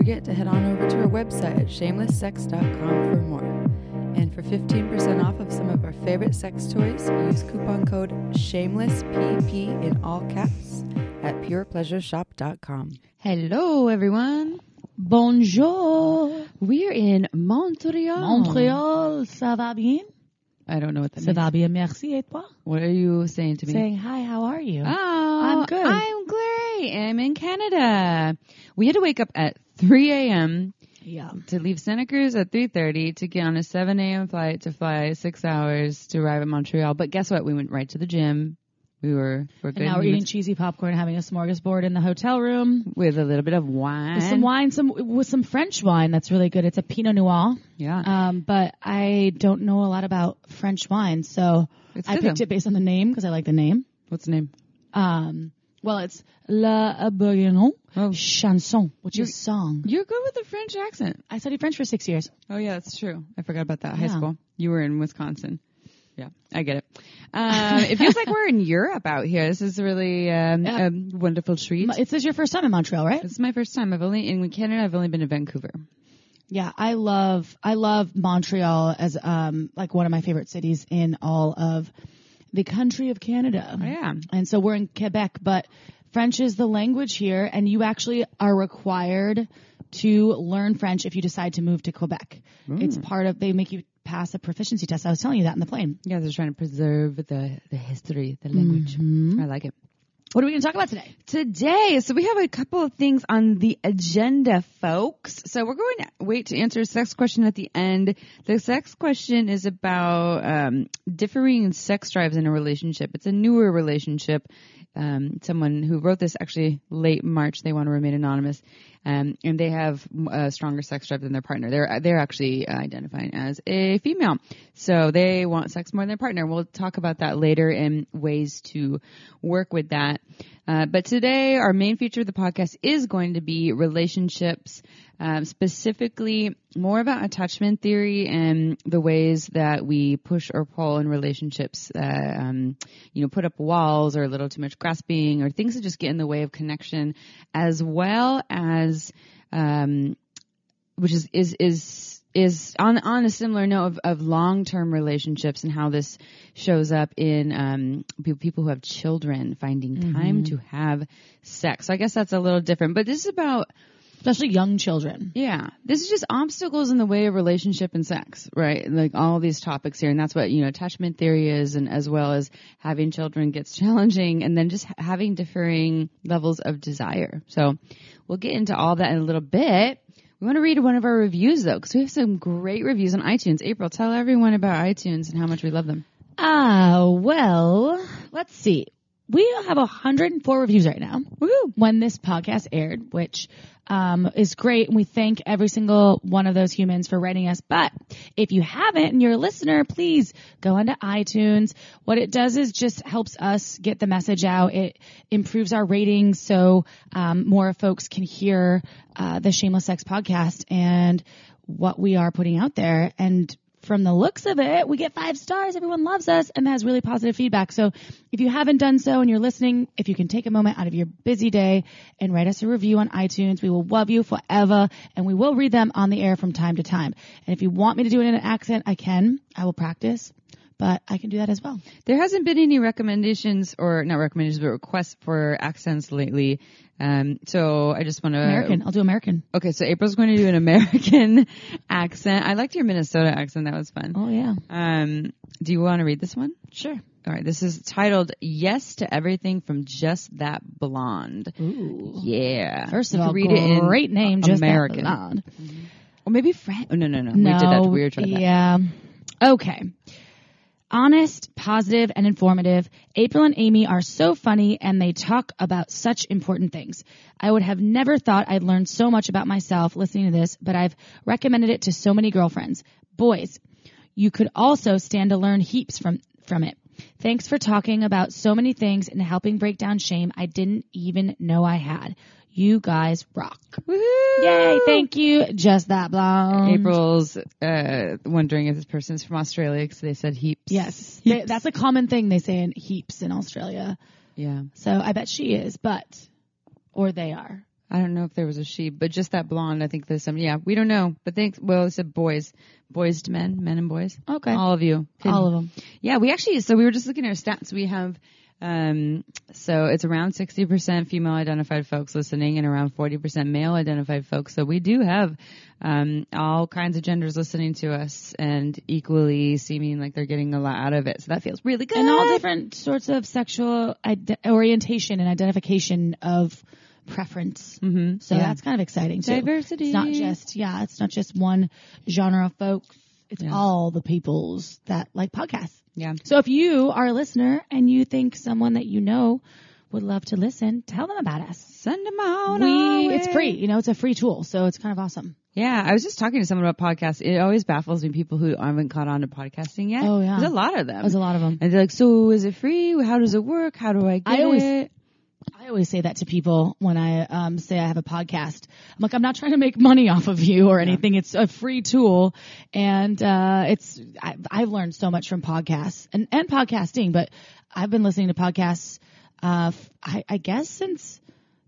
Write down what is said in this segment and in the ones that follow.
Forget to head on over to our website at shamelesssex.com for more. And for 15% off of some of our favorite sex toys, use coupon code SHAMELESSPP in all caps at purepleasureshop.com. Hello, everyone. Bonjour. We're in Montreal. Montréal, ça va bien? I don't know what that Ça means. va bien, merci. Et toi? What are you saying to me? Saying hi, how are you? Oh, I'm good. I'm great. I'm in Canada. We had to wake up at 3 a.m. yeah. to leave Santa Cruz at 3.30 to get on a 7 a.m. flight to fly six hours to arrive at Montreal. But guess what? We went right to the gym. We were, we're good And now we're eating cheesy popcorn, having a smorgasbord in the hotel room. with a little bit of wine. With some wine, some with some French wine that's really good. It's a Pinot Noir. Yeah. Um, but I don't know a lot about French wine, so It's I picked though. it based on the name because I like the name. What's the name? Um, well, it's La Bourguignon Oh. Chanson, which You're- is song. You're good with the French accent. I studied French for six years. Oh yeah, that's true. I forgot about that. High Yeah. school. You were in Wisconsin. Yeah, I get it. Um, it feels like we're in Europe out here. This is really um, Yeah. a wonderful treat. This is your first time in Montreal, right? This is my first time. I've only in Canada. I've only been to Vancouver. Yeah, I love I love Montreal as um like one of my favorite cities in all of the country of Canada. Oh, yeah. And so we're in Quebec, but French is the language here and you actually are required to learn French if you decide to move to Quebec. Hmm. It's part of they make you pass a proficiency test. I was telling you that in the plane. Guys are trying to preserve the the history, the language. Mm-hmm. I like it. What are we going to talk about today? Today, so we have a couple of things on the agenda, folks. So we're going to wait to answer a sex question at the end. The sex question is about um, differing sex drives in a relationship. It's a newer relationship. Um, someone who wrote this actually late March. They want to remain anonymous, um, and they have a stronger sex drive than their partner. They're they're actually identifying as a female, so they want sex more than their partner. We'll talk about that later and ways to work with that. Uh, but today, our main feature of the podcast is going to be relationships, um, specifically more about attachment theory and the ways that we push or pull in relationships. Uh, um, you know, put up walls or a little too much grasping or things that just get in the way of connection, as well as um, which is is is is on on a similar note of, of long term relationships and how this shows up in um, pe- people who have children finding time to have sex. So I guess that's a little different, but this is about Especially young children. yeah, this is just obstacles in the way of relationship and sex, right? Like all these topics here, and that's what you know attachment theory is, and as well as having children gets challenging, and then just having differing levels of desire. So we'll get into all that in a little bit. We want to read one of our reviews though, because we have some great reviews on iTunes. April, tell everyone about iTunes and how much we love them. Ah, well, let's see. We have 104 reviews right now. Woohoo! when this podcast aired, which um, is great. And we thank every single one of those humans for writing us. But if you haven't and you're a listener, please go onto iTunes. What it does is just helps us get the message out. It improves our ratings so um, more folks can hear uh, the Shameless Sex podcast and what we are putting out there. And from the looks of it, we get five stars. Everyone loves us and has really positive feedback. So if you haven't done so and you're listening, if you can take a moment out of your busy day and write us a review on iTunes, we will love you forever and we will read them on the air from time to time. And if you want me to do it in an accent, I can. I will practice, but I can do that as well. There hasn't been any recommendations or not recommendations, but requests for accents lately. Um, so I just want to American. I'll do American. Okay, so April's going to do an American accent. I liked your Minnesota accent. That was fun. Oh yeah. Um, do you want to read this one? Sure. All right. This is titled "Yes to Everything from Just That Blonde." Ooh. Yeah. First of all, read it in great name, just American, That blonde. or maybe French. Oh no, no, no. No. We did that. We were trying that. Yeah. Okay. Honest, positive, and informative. April and Amy are so funny and they talk about such important things. I would have never thought I'd learned so much about myself listening to this, but I've recommended it to so many girlfriends. Boys, you could also stand to learn heaps from, from it. Thanks for talking about so many things and helping break down shame I didn't even know I had. You guys rock. Woohoo! Yay, thank you. Just that blonde. April's uh, wondering if this person's from Australia because they said heaps. Yes. They- that's a common thing they say in heaps in Australia. Yeah. So I bet she is, but, or they are. I don't know if there was a she, but just that blonde. I think there's some. Yeah, we don't know. But thanks. Well, it said boys, boys to men, men and boys. Okay. All of you. All of them. Yeah, we actually. So we were just looking at our stats. We have. Um, so it's around 60% female identified folks listening and around 40% male identified folks. So we do have, um, all kinds of genders listening to us and equally seeming like they're getting a lot out of it. So that feels really good. And all different sorts of sexual ide- orientation and identification of preference. Mm-hmm. So Yeah. that's kind of exciting too. Diversity. It's not just, yeah, it's not just one genre of folks. It's Yeah. all the peoples that like podcasts. Yeah. So if you are a listener and you think someone that you know would love to listen, tell them about us. Send them out. We, it's free, you know, it's a free tool. So it's kind of awesome. Yeah, I was just talking to someone about podcasts. It always baffles me people who haven't caught on to podcasting yet. Oh, yeah. there's a lot of them. There's a lot of them. and they're like, "So is it free? How does it work? How do I get I always- it?" I always say that to people when I um, say I have a podcast. I'm like, I'm not trying to make money off of you or anything. It's a free tool, and uh, it's I, I've learned so much from podcasts and and podcasting. But I've been listening to podcasts, uh, f- I, I guess since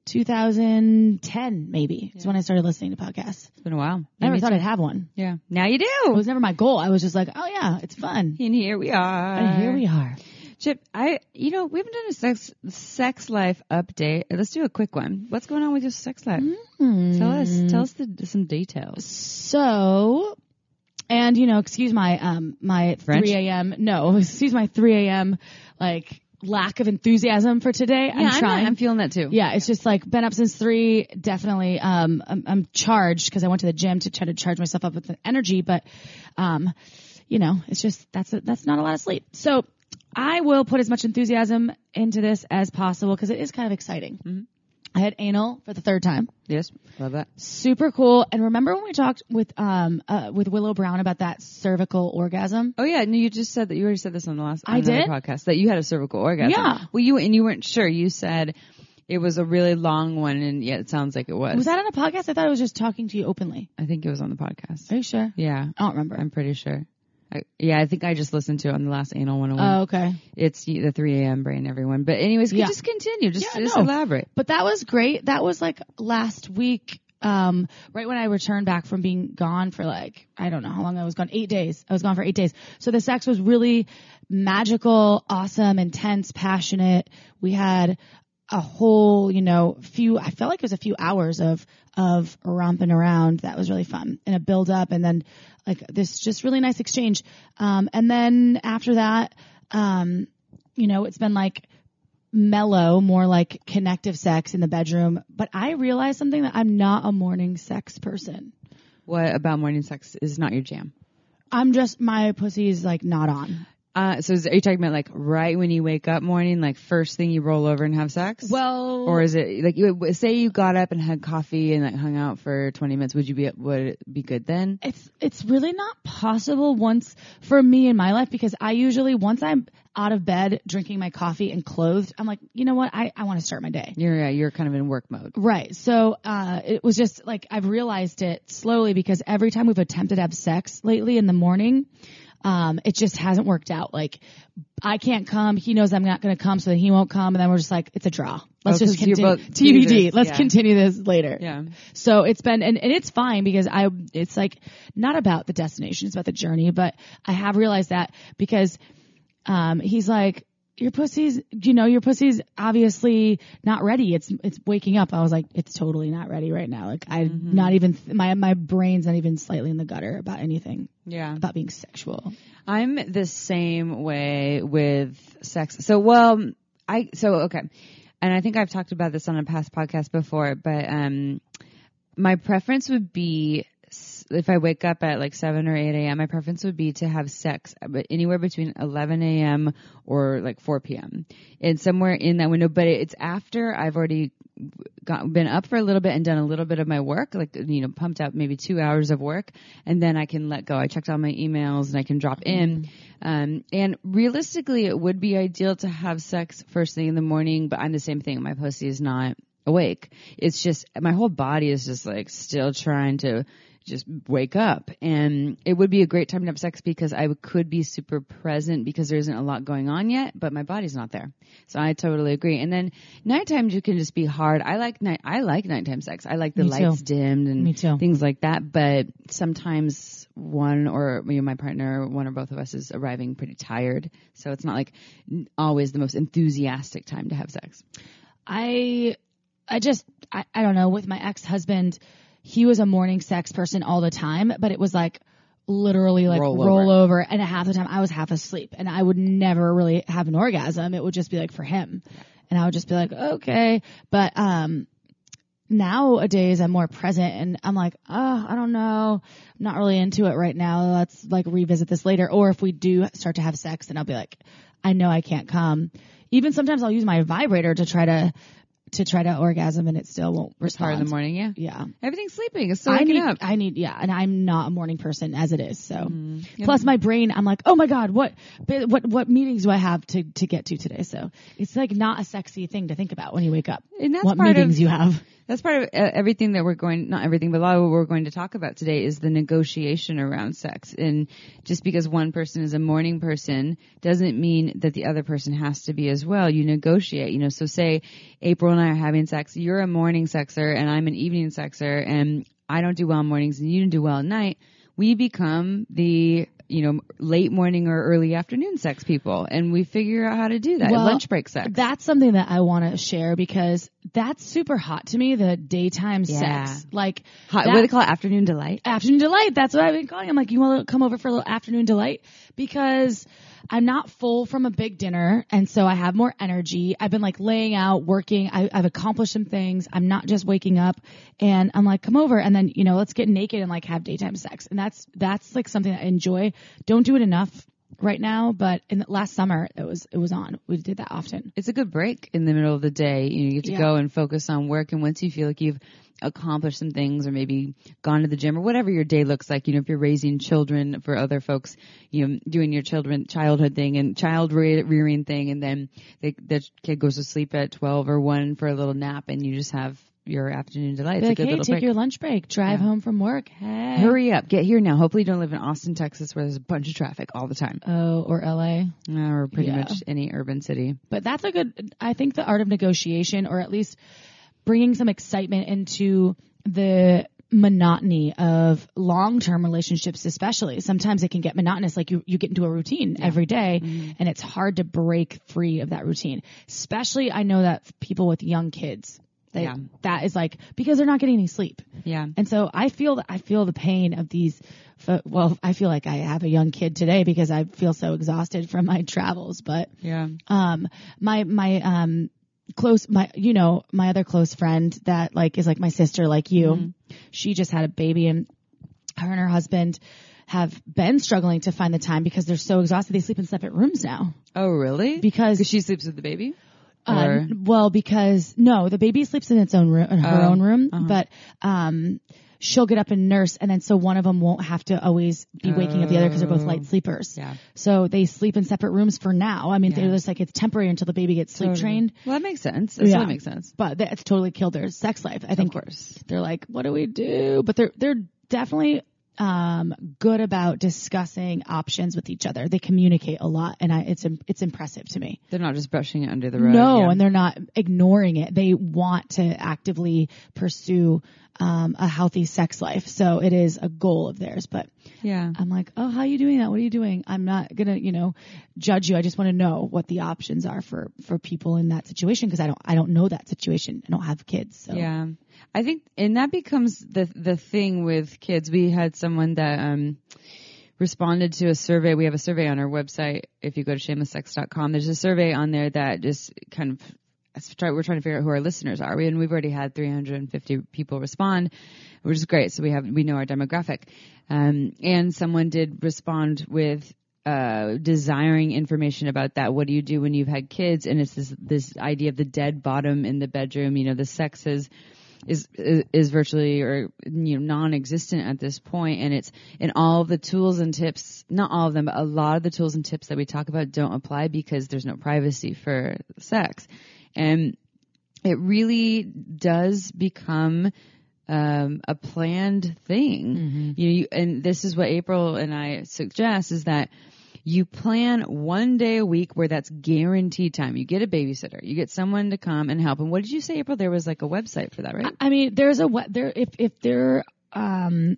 2010, maybe. Is when I started listening to podcasts. It's been a while. I never thought too. I'd have one. Yeah, now you do. It was never my goal. I was just like, oh yeah, it's fun. And here we are. And here we are. Chip, I, you know, we haven't done a sex sex life update. Let's do a quick one. What's going on with your sex life? Hmm. Tell us, tell us the, some details. So, and you know, excuse my um my French? 3 a.m. No, excuse my 3 a.m. like lack of enthusiasm for today. Yeah, I'm I'm, trying. I'm feeling that too. yeah, it's just like been up since three. Definitely, um, I'm, I'm charged because I went to the gym to try to charge myself up with the energy, but, um, you know, it's just that's a, that's not a lot of sleep. So I will put as much enthusiasm into this as possible because it is kind of exciting. Mm-hmm. I had anal for the third time Yes, love that. super cool. And remember when we talked with um uh, with Willow Brown about that cervical orgasm? Oh yeah, no, you just said that. You already said this on the last I on did? podcast that you had a cervical orgasm. Yeah. Well, you and you weren't sure. You said it was a really long one, and yet it sounds like it was. Was that on a podcast? I thought I was just talking to you openly. I think it was on the podcast. Are you sure? Yeah, I don't remember. I'm pretty sure. I, yeah, I think I just listened to it on the last anal 101. Oh, okay. it's the 3 a.m. brain, everyone. But anyways, Yeah. just continue. Just, Yeah, just no. elaborate. But that was great. That was like last week. Um, right when I returned back from being gone for like, I don't know how long I was gone, eight days. I was gone for eight days. So the sex was really magical, awesome, intense, passionate. We had a whole, you know, few, I felt like it was a few hours of, of romping around. That was really fun and a build up and then like this just really nice exchange. Um, and then after that, um, you know, it's been like mellow, more like connective sex in the bedroom. But I realized something that I'm not a morning sex person. What about morning sex is not your jam? I'm just, my pussy is like not on. Uh, so is, are you talking about like right when you wake up morning, like first thing you roll over and have sex? Well, or is it like you say you got up and had coffee and like hung out for 20 minutes? Would you be would it be good then? it's it's really not possible once for me in my life because I usually once I'm out of bed drinking my coffee and clothed, I'm like, you know what, I, I want to start my day. You're yeah, you're kind of in work mode. Right. So uh it was just like I've realized it slowly because every time we've attempted to have sex lately in the morning, um, it just hasn't worked out. Like I can't come, he knows I'm not gonna come, so then he won't come, and then we're just like, it's a draw. Let's Oh, just continue TBD. Let's yeah. continue this later. Yeah. So it's been, and, and it's fine because I, it's like not about the destination, it's about the journey, but I have realized that because, um, he's like, your pussy's, you know, your pussy's obviously not ready. It's, it's waking up. I was like, it's totally not ready right now. Like I'm Mm-hmm. not even, my, my brain's not even slightly in the gutter about anything Yeah. about being sexual. I'm the same way with sex. So, well, I, so, okay. And I think I've talked about this on a past podcast before, but, um, my preference would be if I wake up at like 7 or 8 a.m., my preference would be to have sex but anywhere between 11 a.m. or like 4 p.m. and somewhere in that window. But it's after I've already got, been up for a little bit and done a little bit of my work, like, you know, pumped out maybe two hours of work and then I can let go. I checked all my emails and I can drop in. Um, and realistically, it would be ideal to have sex first thing in the morning, but I'm the same thing. My pussy is not awake. It's just, my whole body is just like still trying to just wake up. And it would be a great time to have sex because I could be super present because there isn't a lot going on yet, but my body's not there. So I totally agree. And then nighttime you can just be hard. I like night, I like nighttime sex. I like the Me too. lights dimmed and things like that. But sometimes one or you know, my partner, one or both of us is arriving pretty tired. So it's not like always the most enthusiastic time to have sex. I, I just, I, I don't know, with my ex-husband, he was a morning sex person all the time, but it was like literally like Roll roll, over. over. And half the time I was half asleep and I would never really have an orgasm. It would just be like for him. And I would just be like, okay. But, um, nowadays I'm more present and I'm like, oh, I don't know. I'm not really into it right now. Let's like revisit this later. Or if we do start to have sex, then I'll be like, I know I can't come. Even sometimes I'll use my vibrator to try to, to try to orgasm and it still won't respond. hard in the morning, yeah. Yeah. Everything's sleeping. It's still I waking need, up. I need, yeah, and I'm not a morning person as it is. So, Mm. plus my brain, I'm like, oh my god, what, what, what meetings do I have to to get to today? So it's like not a sexy thing to think about when you wake up. And that's what part meetings of- you have? That's part of uh, everything that we're going, not everything, but a lot of what we're going to talk about today is the negotiation around sex. And just because one person is a morning person doesn't mean that the other person has to be as well. You negotiate, you know, so say April and I are having sex, you're a morning sexer and I'm an evening sexer and I don't do well in mornings and you don't do well at night. We become the, you know, late morning or early afternoon sex people and we figure out how to do that. Well, Lunch break sex. That's something that I want to share because that's super hot to me. The daytime Yeah. sex, like Hot, that- what do they call it? Afternoon delight? afternoon delight. That's what I've been calling. I'm like, you want to come over for a little afternoon delight because I'm not full from a big dinner. And so I have more energy. I've been like laying out, working. I, I've accomplished some things. I'm not just waking up and I'm like, come over and then, you know, let's get naked and like have daytime sex. And that's, that's like something I enjoy. Don't do it enough right now, but in the, last summer it was, it was on. We did that often. it's a good break in the middle of the day. You know, you get to Yeah. go and focus on work. And once you feel like you've accomplished some things or maybe gone to the gym or whatever your day looks like, you know, if you're raising children for other folks, you know, doing your children, childhood thing and child re- rearing thing. And then the, the kid goes to sleep at 12 or 1 for a little nap and you just have your afternoon delight. It's like, good hey, take break. your lunch break, drive Yeah. home from work. Hey. Hurry up. Get here now. Hopefully you don't live in Austin, Texas where there's a bunch of traffic all the time. Oh, or LA. Or pretty Yeah. much any urban city. But that's a good, I think the art of negotiation, or at least bringing some excitement into the monotony of long-term relationships, especially. Sometimes it can get monotonous, like you, you get into a routine every day, mm-hmm. and it's hard to break free of that routine. Especially, I know that people with young kids, they, Yeah. that is like, because they're not getting any sleep. Yeah. And so I feel that I feel the pain of these. Well, I feel like I have a young kid today because I feel so exhausted from my travels. But Yeah. um, my my um close my you know my other close friend that like is like my sister like you. She just had a baby and her and her husband have been struggling to find the time because they're so exhausted. They sleep in separate rooms now Oh, really? Because she sleeps with the baby? Uh, well, because no, the baby sleeps in its own room, in her Oh, own room, uh-huh. but um, she'll get up and nurse, and then so one of them won't have to always be waking up the other because they're both light sleepers. Yeah. So they sleep in separate rooms for now. I mean, Yeah. they're just like it's temporary until the baby gets sleep Totally. trained. Well, that makes sense. That Yeah. totally makes sense. But that's totally killed their sex life. I think of course. they're like, what do we do? But they're they're definitely um good about discussing options with each other. They communicate a lot, and I it's it's impressive to me. They're not just brushing it under the rug. No, yeah. and they're not ignoring it. They want to actively pursue um, a healthy sex life. So it is a goal of theirs. But yeah. I'm like, oh, how are you doing that? What are you doing? I'm not gonna, you know, judge you. I just want to know what the options are for for people in that situation because I don't I don't know that situation. I don't have kids. So Yeah. I think, and that becomes the, the thing with kids. We had someone that, um, responded to a survey. We have a survey on our website. If you go to shamelesssex.com, there's a survey on there that just kind of we're trying to figure out who our listeners are. We, and we've already had 350 people respond, which is great. So we have, we know our demographic. Um, and someone did respond with, uh, desiring information about that. What do you do when you've had kids? And it's this, this idea of the dead bottom in the bedroom. You know, the sex is, is virtually or you know non-existent at this point and it's and all of the tools and tips not all of them but a lot of the tools and tips that we talk about don't apply because there's no privacy for sex and it really does become um, a planned thing. Mm-hmm. You, you, and this is what April and I suggest is that you plan one day a week where that's guaranteed time. You get a babysitter, you get someone to come and help. And what did you say, April? There was like a website for that, right? I mean, there's a there if if there um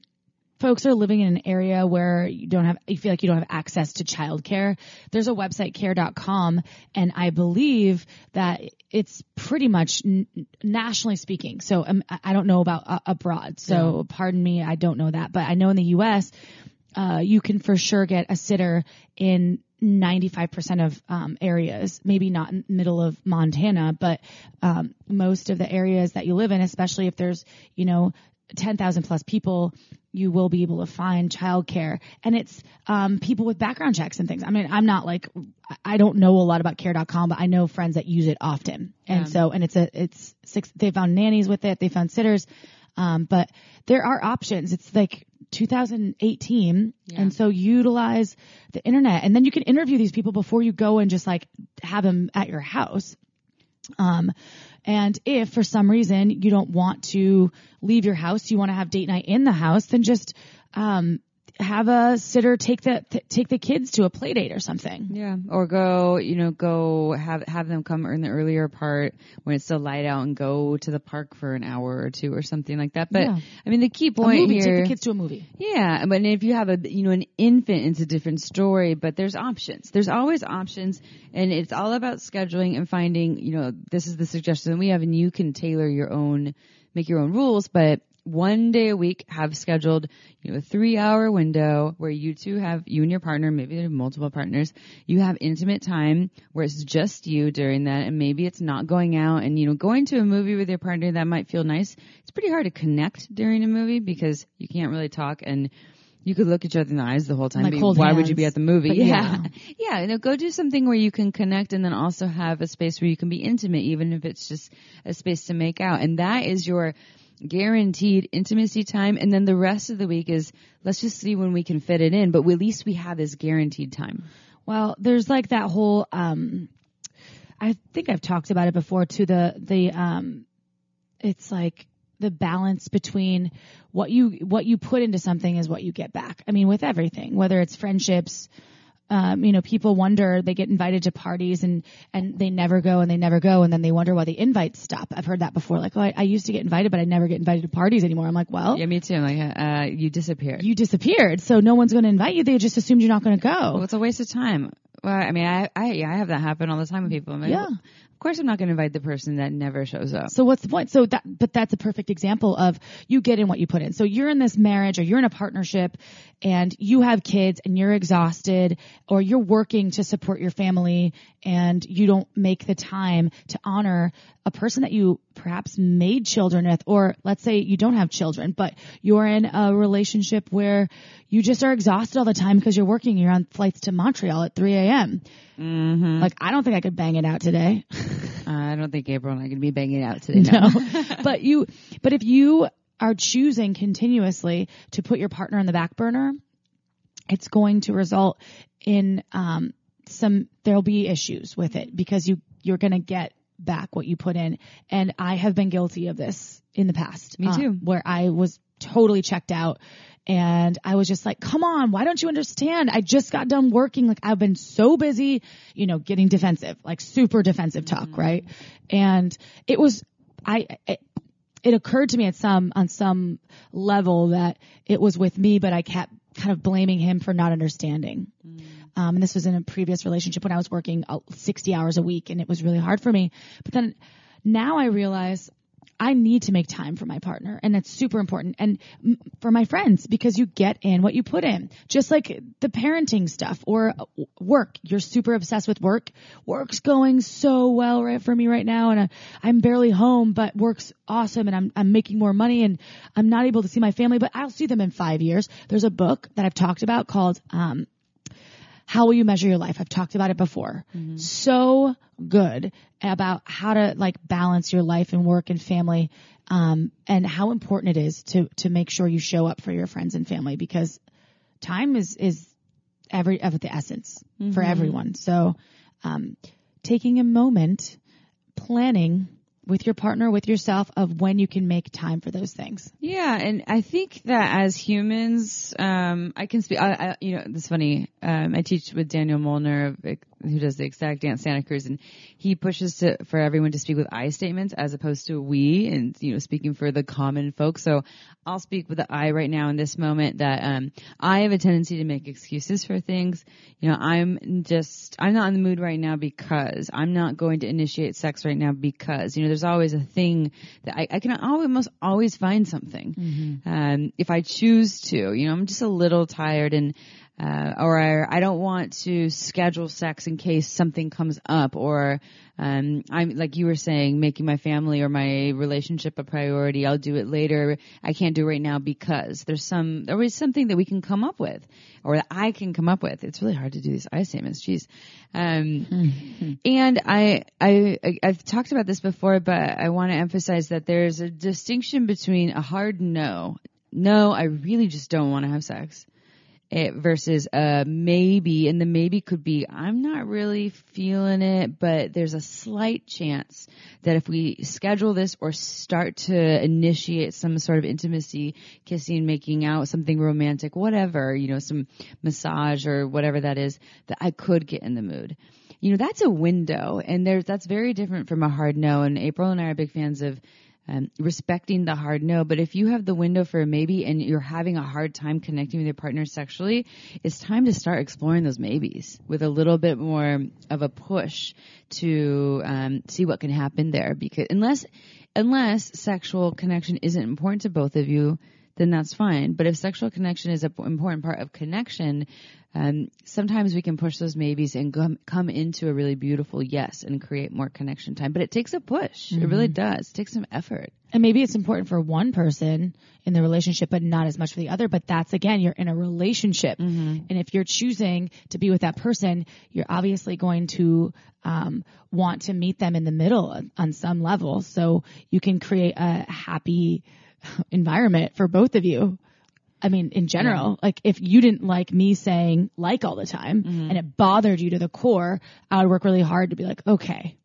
folks are living in an area where you don't have, you feel like you don't have access to childcare, there's a website care.com and I believe that it's pretty much n- nationally speaking. So um, I don't know about uh, abroad. So yeah. pardon me, I don't know that, but I know in the U.S. Uh, you can for sure get a sitter in 95% of um, areas, maybe not in middle of Montana, but um, most of the areas that you live in, especially if there's, you know, 10,000 plus people, you will be able to find childcare. And it's um, people with background checks and things. I mean, I'm not like, I don't know a lot about care.com, but I know friends that use it often. And yeah. so, and it's a, it's six, they found nannies with it, they found sitters. Um, but there are options. It's like 2018. Yeah. And so utilize the internet and then you can interview these people before you go and just like have them at your house. Um, and if for some reason you don't want to leave your house, you want to have date night in the house, then just, um, have a sitter take the th- take the kids to a play date or something. Yeah, or go, you know, go have have them come in the earlier part when it's still light out and go to the park for an hour or two or something like that. But yeah. I mean, the key point a movie, here, take the kids to a movie. Yeah, but if you have a you know an infant, it's a different story. But there's options. There's always options, and it's all about scheduling and finding. You know, this is the suggestion we have, and you can tailor your own make your own rules, but one day a week have scheduled, you know, a three hour window where you two have, you and your partner, maybe there are multiple partners, you have intimate time where it's just you during that and maybe it's not going out and, you know, going to a movie with your partner that might feel nice. It's pretty hard to connect during a movie because you can't really talk and you could look each other in the eyes the whole time. Like why hands. would you be at the movie? But yeah. Yeah. yeah. You know, go do something where you can connect and then also have a space where you can be intimate, even if it's just a space to make out. And that is your, guaranteed intimacy time. And then the rest of the week is let's just see when we can fit it in. But at least we have this guaranteed time. Well, there's like that whole, um, I think I've talked about it before too. The, the, um, it's like the balance between what you, what you put into something is what you get back. I mean, with everything, whether it's friendships, um, you know, people wonder, they get invited to parties and, and they never go and they never go and then they wonder why the invites stop. I've heard that before. Like, oh, I, I used to get invited, but I never get invited to parties anymore. I'm like, well. Yeah, me too. Like, uh, you disappeared. You disappeared. So no one's going to invite you. They just assumed you're not going to go. Well, it's a waste of time. Well, I mean, I, I, yeah, I have that happen all the time with people. I'm like, yeah course I'm not going to invite the person that never shows up. So what's the point? So that, but that's a perfect example of you get in what you put in. So you're in this marriage or you're in a partnership and you have kids and you're exhausted or you're working to support your family and you don't make the time to honor a person that you perhaps made children with, or let's say you don't have children, but you're in a relationship where you just are exhausted all the time because you're working, you're on flights to Montreal at 3 a.m. Mm-hmm. Like, I don't think I could bang it out today. I don't think April and I could be banging out today. No. but you, but if you are choosing continuously to put your partner on the back burner, it's going to result in, um, some, there'll be issues with it because you, you're going to get back what you put in. And I have been guilty of this in the past. Me too. Um, where I was totally checked out and I was just like, come on, why don't you understand? I just got done working. Like I've been so busy, you know, getting defensive, like super defensive talk, mm-hmm. right? And it was, I, it, it occurred to me at some, on some level that it was with me, but I kept kind of blaming him for not understanding. Mm. Um, and this was in a previous relationship when I was working 60 hours a week and it was really hard for me. But then now I realize I need to make time for my partner and it's super important. And for my friends, because you get in what you put in, just like the parenting stuff or uh, work. You're super obsessed with work. Work's going so well right for me right now. And I, I'm barely home, but work's awesome. And I'm, I'm making more money and I'm not able to see my family, but I'll see them in five years. There's a book that I've talked about called, um, how will you measure your life? I've talked about it before. Mm-hmm. So good about how to like balance your life and work and family, um, and how important it is to to make sure you show up for your friends and family because time is is every of the essence for Mm-hmm. everyone. So, um, taking a moment, planning with your partner, with yourself, of when you can make time for those things. Yeah, and I think that as humans, um, I can speak. I, I, you know, it's funny. Um, I teach with Daniel Molnar, who does the Ecstatic Dance Santa Cruz, and he pushes to, for everyone to speak with I statements as opposed to we, and you know, speaking for the common folk. So I'll speak with the I right now in this moment. That um, I have a tendency to make excuses for things. You know, I'm just I'm not in the mood right now because I'm not going to initiate sex right now because you know there's always a thing that I, I can almost always find something um, if I choose to. You know, I'm just a little tired and. Uh, or I, I don't want to schedule sex in case something comes up, or um, I'm like you were saying, making my family or my relationship a priority. I'll do it later. I can't do it right now because there's some there is something that we can come up with, or that I can come up with. It's really hard to do these I statements. Jeez. Um, and I, I, I- I've talked about this before, but I want to emphasize that there's a distinction between a hard no, no, I really just don't want to have sex, it versus a maybe, and the maybe could be I'm not really feeling it, but there's a slight chance that if we schedule this or start to initiate some sort of intimacy, kissing, making out, something romantic, whatever, you know, some massage or whatever that is, that I could get in the mood. You know, that's a window, and there's that's very different from a hard no. And April and I are big fans of um, respecting the hard no. But if you have the window for a maybe and you're having a hard time connecting with your partner sexually, it's time to start exploring those maybes with a little bit more of a push to um, see what can happen there. Because unless unless sexual connection isn't important to both of you, then that's fine. But if sexual connection is an important part of connection, um, sometimes we can push those maybes and come, come into a really beautiful yes and create more connection time. But it takes a push. It really does. It takes some effort. And maybe it's important for one person in the relationship, but not as much for the other. But that's again, you're in a relationship. And if you're choosing to be with that person, you're obviously going to um, want to meet them in the middle on some level. So you can create a happy environment for both of you. I mean, in general, like if you didn't like me saying like all the time mm-hmm. and it bothered you to the core, I would work really hard to be like, okay,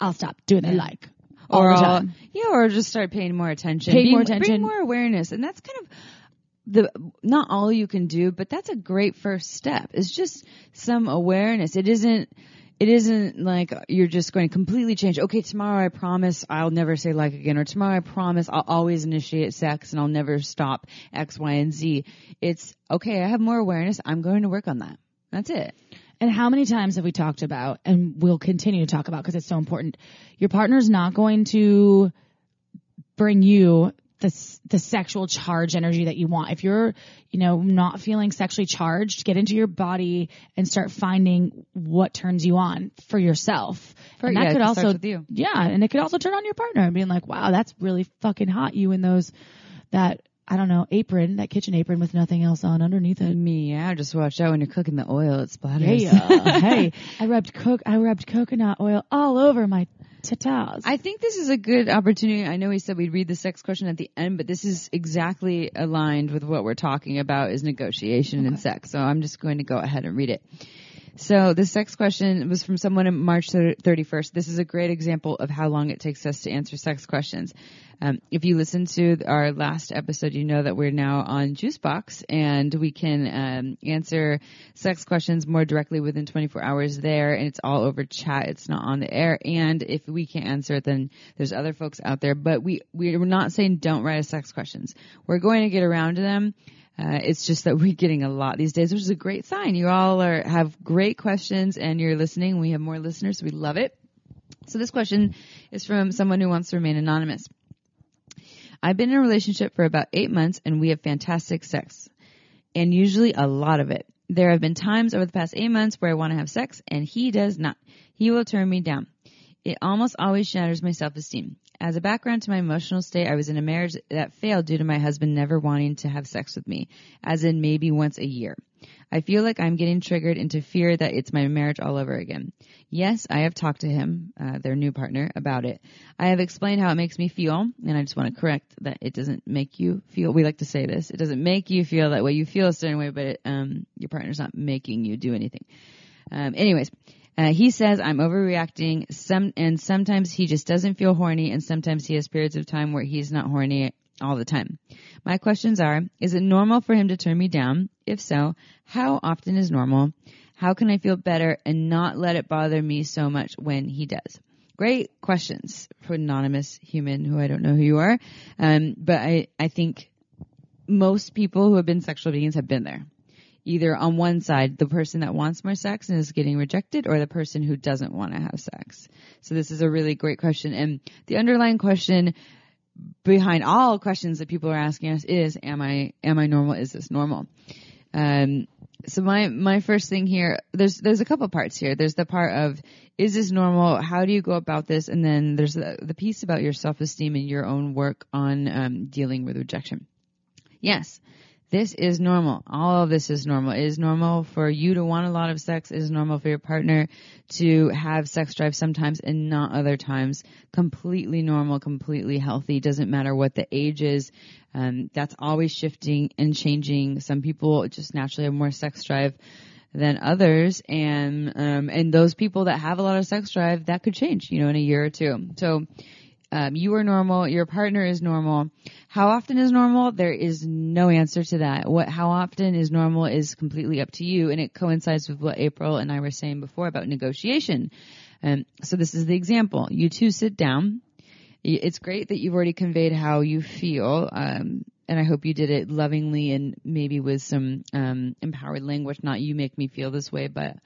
I'll stop doing the like. All or the time. yeah, or just start paying more attention. Pay Being- more attention. Bring more awareness. And that's kind of the, not all you can do, but that's a great first step. It's just some awareness. It isn't, it isn't like you're just going to completely change. Okay, tomorrow I promise I'll never say like again, or tomorrow I promise I'll always initiate sex and I'll never stop X, Y, and Z. It's okay. I have more awareness. I'm going to work on that. That's it. And how many times have we talked about, and we'll continue to talk about because it's so important, your partner's not going to bring you the, the sexual charge energy that you want. If you're, you know, not feeling sexually charged, get into your body and start finding what turns you on for yourself. For- and that yeah, could also, with you. yeah, and it could also turn on your partner and being like, wow, that's really fucking hot. You in those, that, I don't know, apron, that kitchen apron with nothing else on underneath it. Meow. Just watch out when you're cooking the oil. It splatters. Yeah. hey, I rubbed coke. I rubbed coconut oil all over my tatas. I think this is a good opportunity. I know we said we'd read the sex question at the end, but this is exactly aligned with what we're talking about is negotiation and sex. So I'm just going to go ahead and read it. So the sex question was from someone on March 31st. This is a great example of how long it takes us to answer sex questions. Um, if you listen to our last episode, you know that we're now on Juicebox and we can um, answer sex questions more directly within 24 hours there, and it's all over chat. It's not on the air. And if we can't answer it, then there's other folks out there. But we we're not saying don't write us sex questions. We're going to get around to them. Uh, it's just that we're getting a lot these days, which is a great sign. You all are have great questions and you're listening. We have more listeners. We love it. So this question is from someone who wants to remain anonymous. I've been in a relationship for about eight months and we have fantastic sex. And usually a lot of it. There have been times over the past eight months where I want to have sex and he does not. He will turn me down. It almost always shatters my self-esteem. As a background to my emotional state, I was in a marriage that failed due to my husband never wanting to have sex with me, as in maybe once a year. I feel like I'm getting triggered into fear that it's my marriage all over again. Yes, I have talked to him, uh, their new partner, about it. I have explained how it makes me feel, and I just want to correct that it doesn't make you feel. We like to say this: it doesn't make you feel that way. You feel a certain way, but it, um, your partner's not making you do anything. Um, anyways, uh, he says I'm overreacting. Some and sometimes he just doesn't feel horny, and sometimes he has periods of time where he's not horny all the time. My questions are, is it normal for him to turn me down? If so, how often is normal? How can I feel better and not let it bother me so much when he does? Great questions for anonymous human who I don't know who you are. Um, but I, I think most people who have been sexual beings have been there. Either on one side, the person that wants more sex and is getting rejected or the person who doesn't want to have sex. So this is a really great question. And the underlying question behind all questions that people are asking us is, am I, am I normal? Is this normal? Um, so my, my first thing here, there's, there's a couple parts here. There's the part of, is this normal? How do you go about this? And then there's the, the piece about your self-esteem and your own work on, um, dealing with rejection. Yes, this is normal. All of this is normal. It is normal for you to want a lot of sex. It is normal for your partner to have sex drive sometimes and not other times. Completely normal, completely healthy. Doesn't matter what the age is. Um, that's always shifting and changing. Some people just naturally have more sex drive than others and um, and those people that have a lot of sex drive that could change you know in a year or two so um, you are normal, your partner is normal. How often is normal? There is no answer to that. What, how often is normal is completely up to you, and it coincides with what April and I were saying before about negotiation. Um, so this is the example. You two sit down. It's great that you've already conveyed how you feel. Um, and I hope you did it lovingly and maybe with some um, empowered language. Not you make me feel this way, but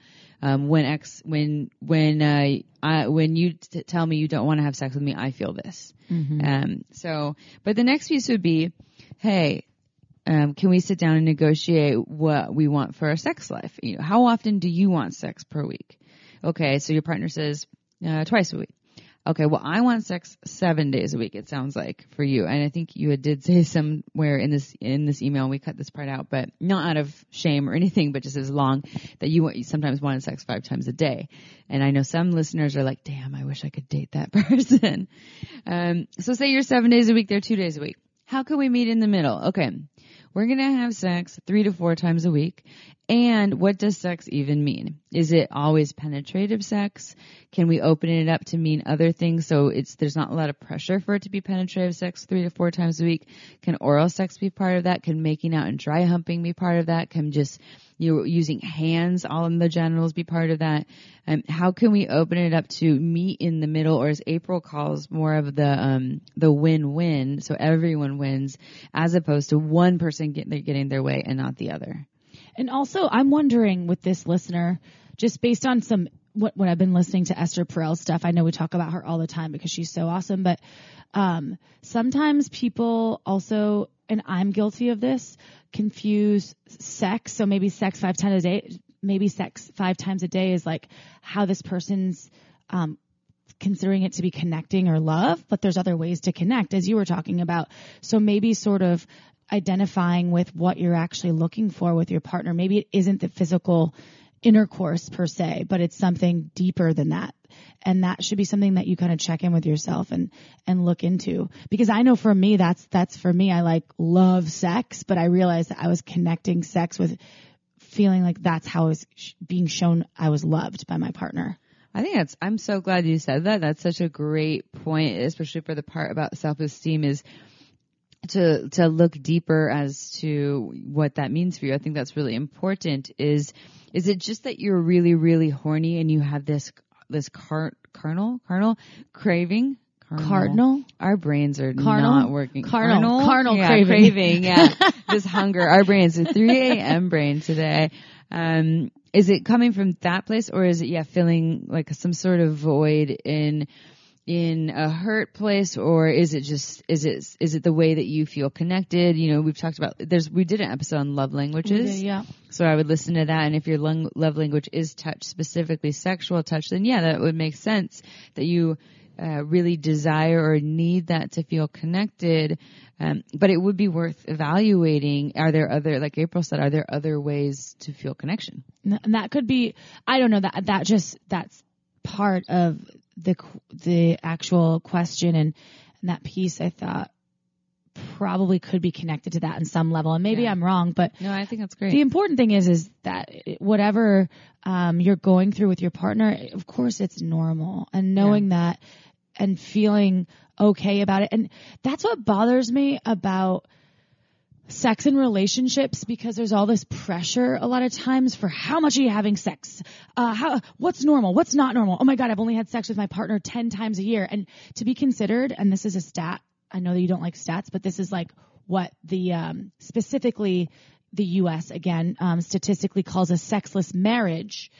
um, when ex when when uh, I, when you t- tell me you don't want to have sex with me, I feel this. Mm-hmm. Um, so, but the next piece would be, hey. Um, can we sit down and negotiate what we want for our sex life? You know, how often do you want sex per week? Okay, so your partner says uh, twice a week. Okay, well, I want sex seven days a week. It sounds like for you, and I think you did say somewhere in this in this email. We cut this part out, but not out of shame or anything, but just as long that you, you sometimes wanted sex five times a day. And I know some listeners are like, "Damn, I wish I could date that person." um, so say you're seven days a week, they're two days a week. How can we meet in the middle? Okay, we're gonna have sex three to four times a week, and what does sex even mean? Is it always penetrative sex? Can we open it up to mean other things so it's there's not a lot of pressure for it to be penetrative sex three to four times a week? Can oral sex be part of that? Can making out and dry humping be part of that? Can just you know, using hands all in the genitals be part of that? Um, how can we open it up to meet in the middle, or as April calls more of the um, the win-win, so everyone wins, as opposed to one person get, getting their way and not the other. And also, I'm wondering with this listener, just based on some what, what I've been listening to Esther Perel stuff. I know we talk about her all the time because she's so awesome, but um, sometimes people also, and I'm guilty of this, confuse sex. So maybe sex five times a day, maybe sex five times a day is like how this person's um, considering it to be connecting or love, but there's other ways to connect, as you were talking about. So maybe sort of identifying with what you're actually looking for with your partner. Maybe it isn't the physical intercourse per se, but it's something deeper than that. And that should be something that you kind of check in with yourself and, and look into. Because I know for me, that's, that's for me, I like love sex, but I realized that I was connecting sex with feeling like that's how I was being shown I was loved by my partner. I think that's, I'm so glad you said that. That's such a great point, especially for the part about self-esteem is to to look deeper as to what that means for you. I think that's really important. Is is it just that you're really really horny and you have this this car, carnal carnal craving? Carnal. Cardinal. Our brains are carnal? not working. Carnal. Carnal, carnal yeah, craving. craving. Yeah, this hunger. Our brains are 3 a.m. brain today. Um, is it coming from that place, or is it yeah feeling like some sort of void in in a hurt place or is it just is it is it the way that you feel connected? You know we've talked about there's we did an episode on love languages. yeah. so i would listen to that and if your lung, love language is touch specifically sexual touch then yeah that would make sense that you uh, really desire or need that to feel connected. Um, but it would be worth evaluating are there other like april said are there other ways to feel connection? And that could be i don't know that that just that's part of the the actual question and, and that piece I thought probably could be connected to that in some level. And maybe Yeah. I'm wrong but no i think that's great. the important thing is is that whatever um, you're going through with your partner of course it's normal. And knowing that and feeling okay about it. And that's what bothers me about sex and relationships because there's all this pressure a lot of times for how much are you having sex? Uh how what's normal? What's not normal? Oh my god i've only had sex with my partner 10 times a year. And to be considered and this is a stat i know that you don't like stats but this is like what the um specifically the us again um statistically calls a sexless marriage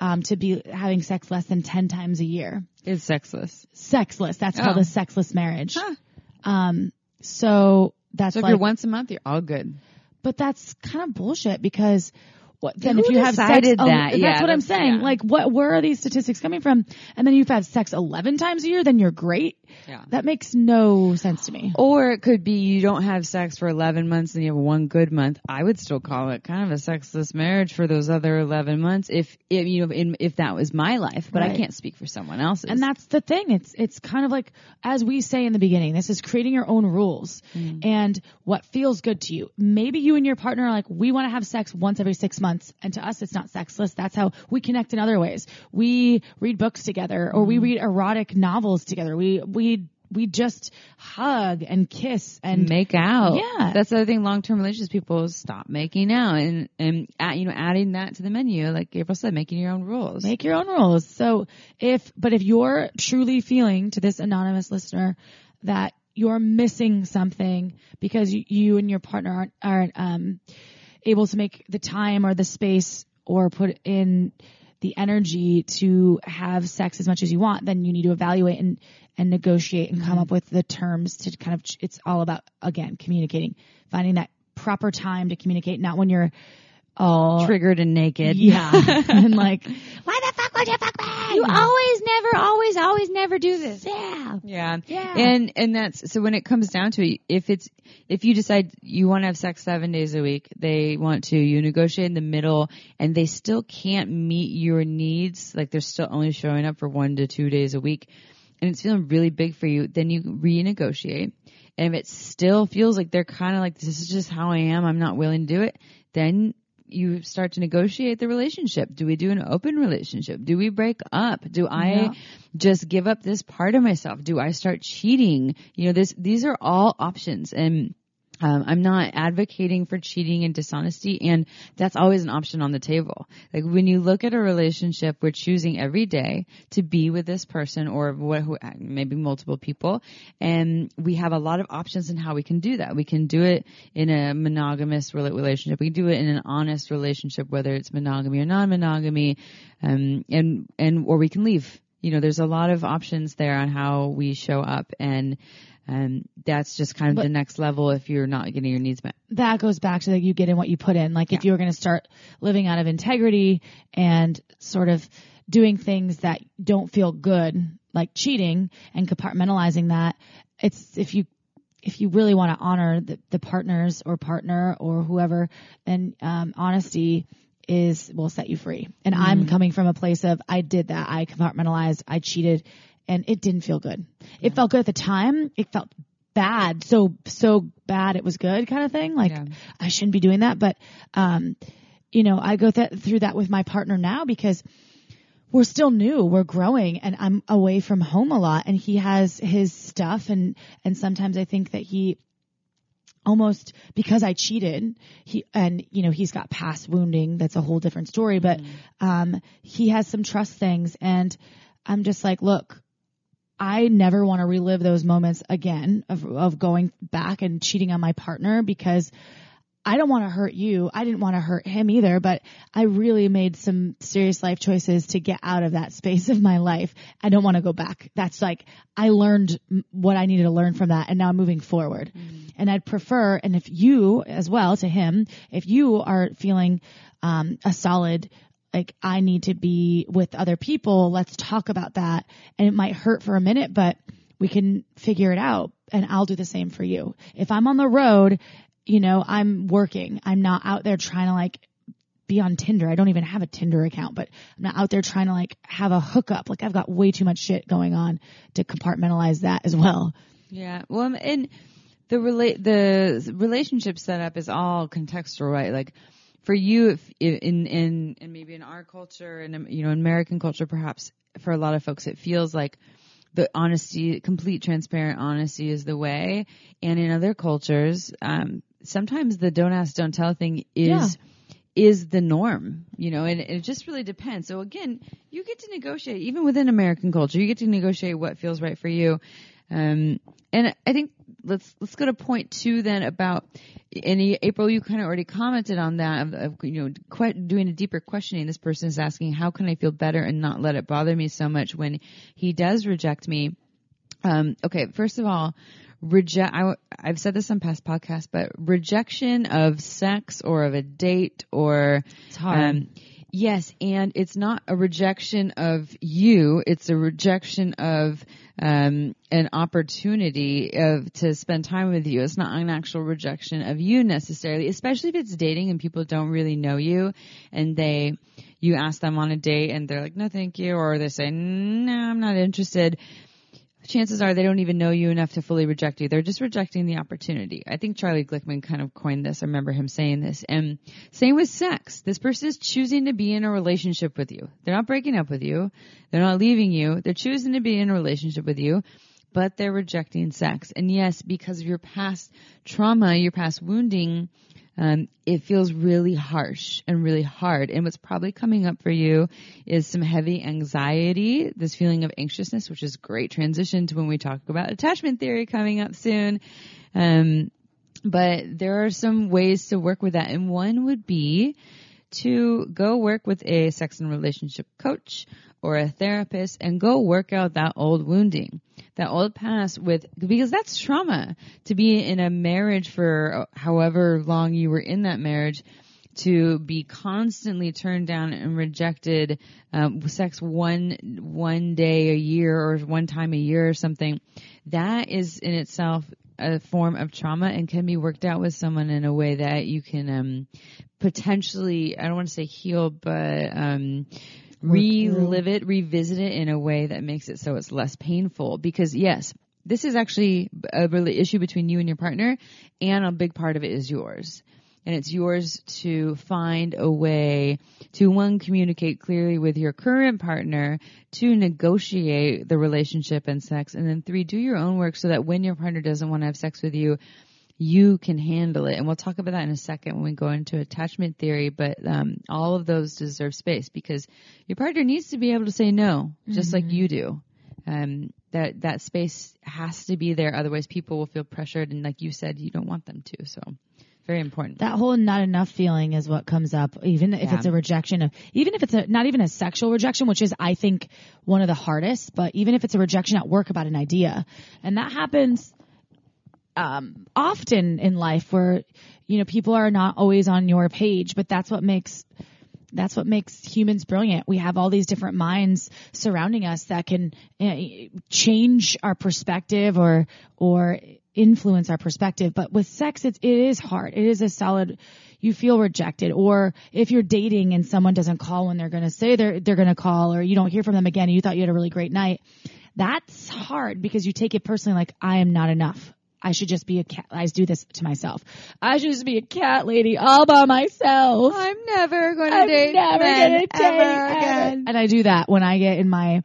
um to be having sex less than 10 times a year. It's sexless. Sexless. That's called Oh. a sexless marriage. Huh. um so that's so if like you're once a month you're all good but that's kind of bullshit because what, then Who if you have sex, that? that's Yeah, what I'm saying. yeah. Like, what, where are these statistics coming from? And then you've had sex 11 times a year, then you're great. Yeah. That makes no sense to me. Or it could be you don't have sex for 11 months and you have one good month. I would still call it kind of a sexless marriage for those other 11 months if, if you know, in, if that was my life, but I can't speak for someone else's. And that's the thing. It's it's kind of like as we say in the beginning, this is creating your own rules Mm. and what feels good to you. Maybe you and your partner are like, we want to have sex once every six months, and to us it's not sexless. That's how we connect in other ways. We read books together, or Mm. we read erotic novels together. We we we just hug and kiss and make out. Yeah. That's the other thing. Long-term relationships, people stop making out and, and, you know, adding that to the menu, like Gabriel said, making your own rules. Make your own rules. So if, but if you're truly feeling to this anonymous listener that you're missing something because you, you and your partner aren't, aren't, um, able to make the time or the space or put in the energy to have sex as much as you want, then you need to evaluate and, and negotiate and come up mm-hmm. with the terms to kind of, it's all about, again, communicating, finding that proper time to communicate, not when you're all Triggered and naked. yeah. and like, why the fuck would you fuck me? You always never, always, always never do this. yeah. Yeah. Yeah. And and that's so when it comes down to it, if it's if you decide you want to have sex seven days a week, they want to you negotiate in the middle and they still can't meet your needs, like they're still only showing up for one to two days a week and it's feeling really big for you, then you renegotiate. And if it still feels like they're kind of like this is just how I am, I'm not willing to do it, then you start to negotiate the relationship. Do we do an open relationship? Do we break up? Do I Yeah. just give up this part of myself? Do I start cheating? You know, this, these are all options and um, I'm not advocating for cheating and dishonesty, and that's always an option on the table. Like when you look at a relationship, we're choosing every day to be with this person or what, who, maybe multiple people, and we have a lot of options in how we can do that. We can do it in a monogamous relationship. We can do it in an honest relationship, whether it's monogamy or non-monogamy, um, and and or we can leave. You know, there's a lot of options there on how we show up and. Um, that's just kind of But- the next level if you're not getting your needs met. That goes back to the you get in what you put in. Like if you were going to start living out of integrity and sort of doing things that don't feel good, like cheating and compartmentalizing that, it's if you if you really want to honor the, the partners or partner or whoever, then um, honesty is will set you free. And I'm coming from a place of I did that. I compartmentalized. I cheated, and it didn't feel good. It felt good at the time. It felt bad, so so bad it was good, kind of thing. Like Yeah. I shouldn't be doing that, but um, you know, I go th- through that with my partner now because we're still new, we're growing, and I'm away from home a lot, and he has his stuff, and and sometimes I think that he almost because I cheated, he and you know he's got past wounding. That's a whole different story, but um, he has some trust things, and I'm just like, look, I never want to relive those moments again of of going back and cheating on my partner because I don't want to hurt you. I didn't want to hurt him either, but I really made some serious life choices to get out of that space of my life. I don't want to go back. That's like, I learned what I needed to learn from that and now I'm moving forward. Mm-hmm. And I'd prefer, and if you as well to him, if you are feeling, um, a solid, like I need to be with other people, let's talk about that. And it might hurt for a minute, but we can figure it out and I'll do the same for you. If I'm on the road you know, I'm working. I'm not out there trying to like be on Tinder. I don't even have a Tinder account, but I'm not out there trying to like have a hookup. Like I've got way too much shit going on to compartmentalize that as well. Yeah. Well, and the relate the relationship setup is all contextual, right? Like for you, if in in and maybe in our culture and you know American culture, perhaps for a lot of folks, it feels like the honesty, complete transparent honesty is the way. And in other cultures, um, sometimes the don't ask, don't tell thing is yeah. is the norm, you know, and it just really depends. So again, you get to negotiate even within American culture. You get to negotiate what feels right for you. Um, and I think let's let's go to point two then about any April. You kind of already commented on that of, of you know que- doing a deeper questioning. This person is asking, how can I feel better and not let it bother me so much when he does reject me? Um, okay, first of all, reject I, have said this on past podcasts but rejection of sex or of a date or it's hard. Um, yes and it's not a rejection of you it's a rejection of um, an opportunity of to spend time with you. It's not an actual rejection of you necessarily especially if it's dating and people don't really know you and they you ask them on a date and they're like no thank you or they say no i'm not interested chances are they don't even know you enough to fully reject you. They're just rejecting the opportunity. I think Charlie Glickman kind of coined this. I remember him saying this. And same with sex. This person is choosing to be in a relationship with you. They're not breaking up with you. They're not leaving you. They're choosing to be in a relationship with you, but they're rejecting sex. And yes, because of your past trauma, your past wounding, um, it feels really harsh and really hard. And what's probably coming up for you is some heavy anxiety, this feeling of anxiousness, which is great transition to when we talk about attachment theory coming up soon. Um, but there are some ways to work with that. And one would be to go work with a sex and relationship coach or a therapist and go work out that old wounding, that old past with, because that's trauma. To be in a marriage for however long you were in that marriage to be constantly turned down and rejected um, sex one one day a year or one time a year or something that is in itself a form of trauma and can be worked out with someone in a way that you can um, potentially I don't want to say heal but um, relive it, revisit it in a way that makes it so it's less painful. Because yes, this is actually a really issue between you and your partner, and a big part of it is yours. And it's yours to find a way to one, communicate clearly with your current partner, to negotiate the relationship and sex, and then three, do your own work so that when your partner doesn't want to have sex with you, you can handle it. And we'll talk about that in a second when we go into attachment theory, but um, all of those deserve space because your partner needs to be able to say no, just mm-hmm. like you do. Um, that, that space has to be there. Otherwise people will feel pressured. And like you said, you don't want them to. So very important. That whole not enough feeling is what comes up, even if yeah. it's a rejection of, even if it's a, not even a sexual rejection, which is, I think, one of the hardest, but even if it's a rejection at work about an idea. And that happens um, often in life where you know people are not always on your page, but that's what makes that's what makes humans brilliant. We have all these different minds surrounding us that can uh, change our perspective or or influence our perspective. But with sex, it's, it is hard. It is a solid. You feel rejected, or if you're dating and someone doesn't call when they're going to say they're they're going to call, or you don't hear from them again, and you thought you had a really great night. That's hard because you take it personally, like I am not enough. I should just be a cat. I do this to myself. I should just be a cat lady all by myself. I'm never going to I'm date never men gonna date ever again. And I do that when I get in my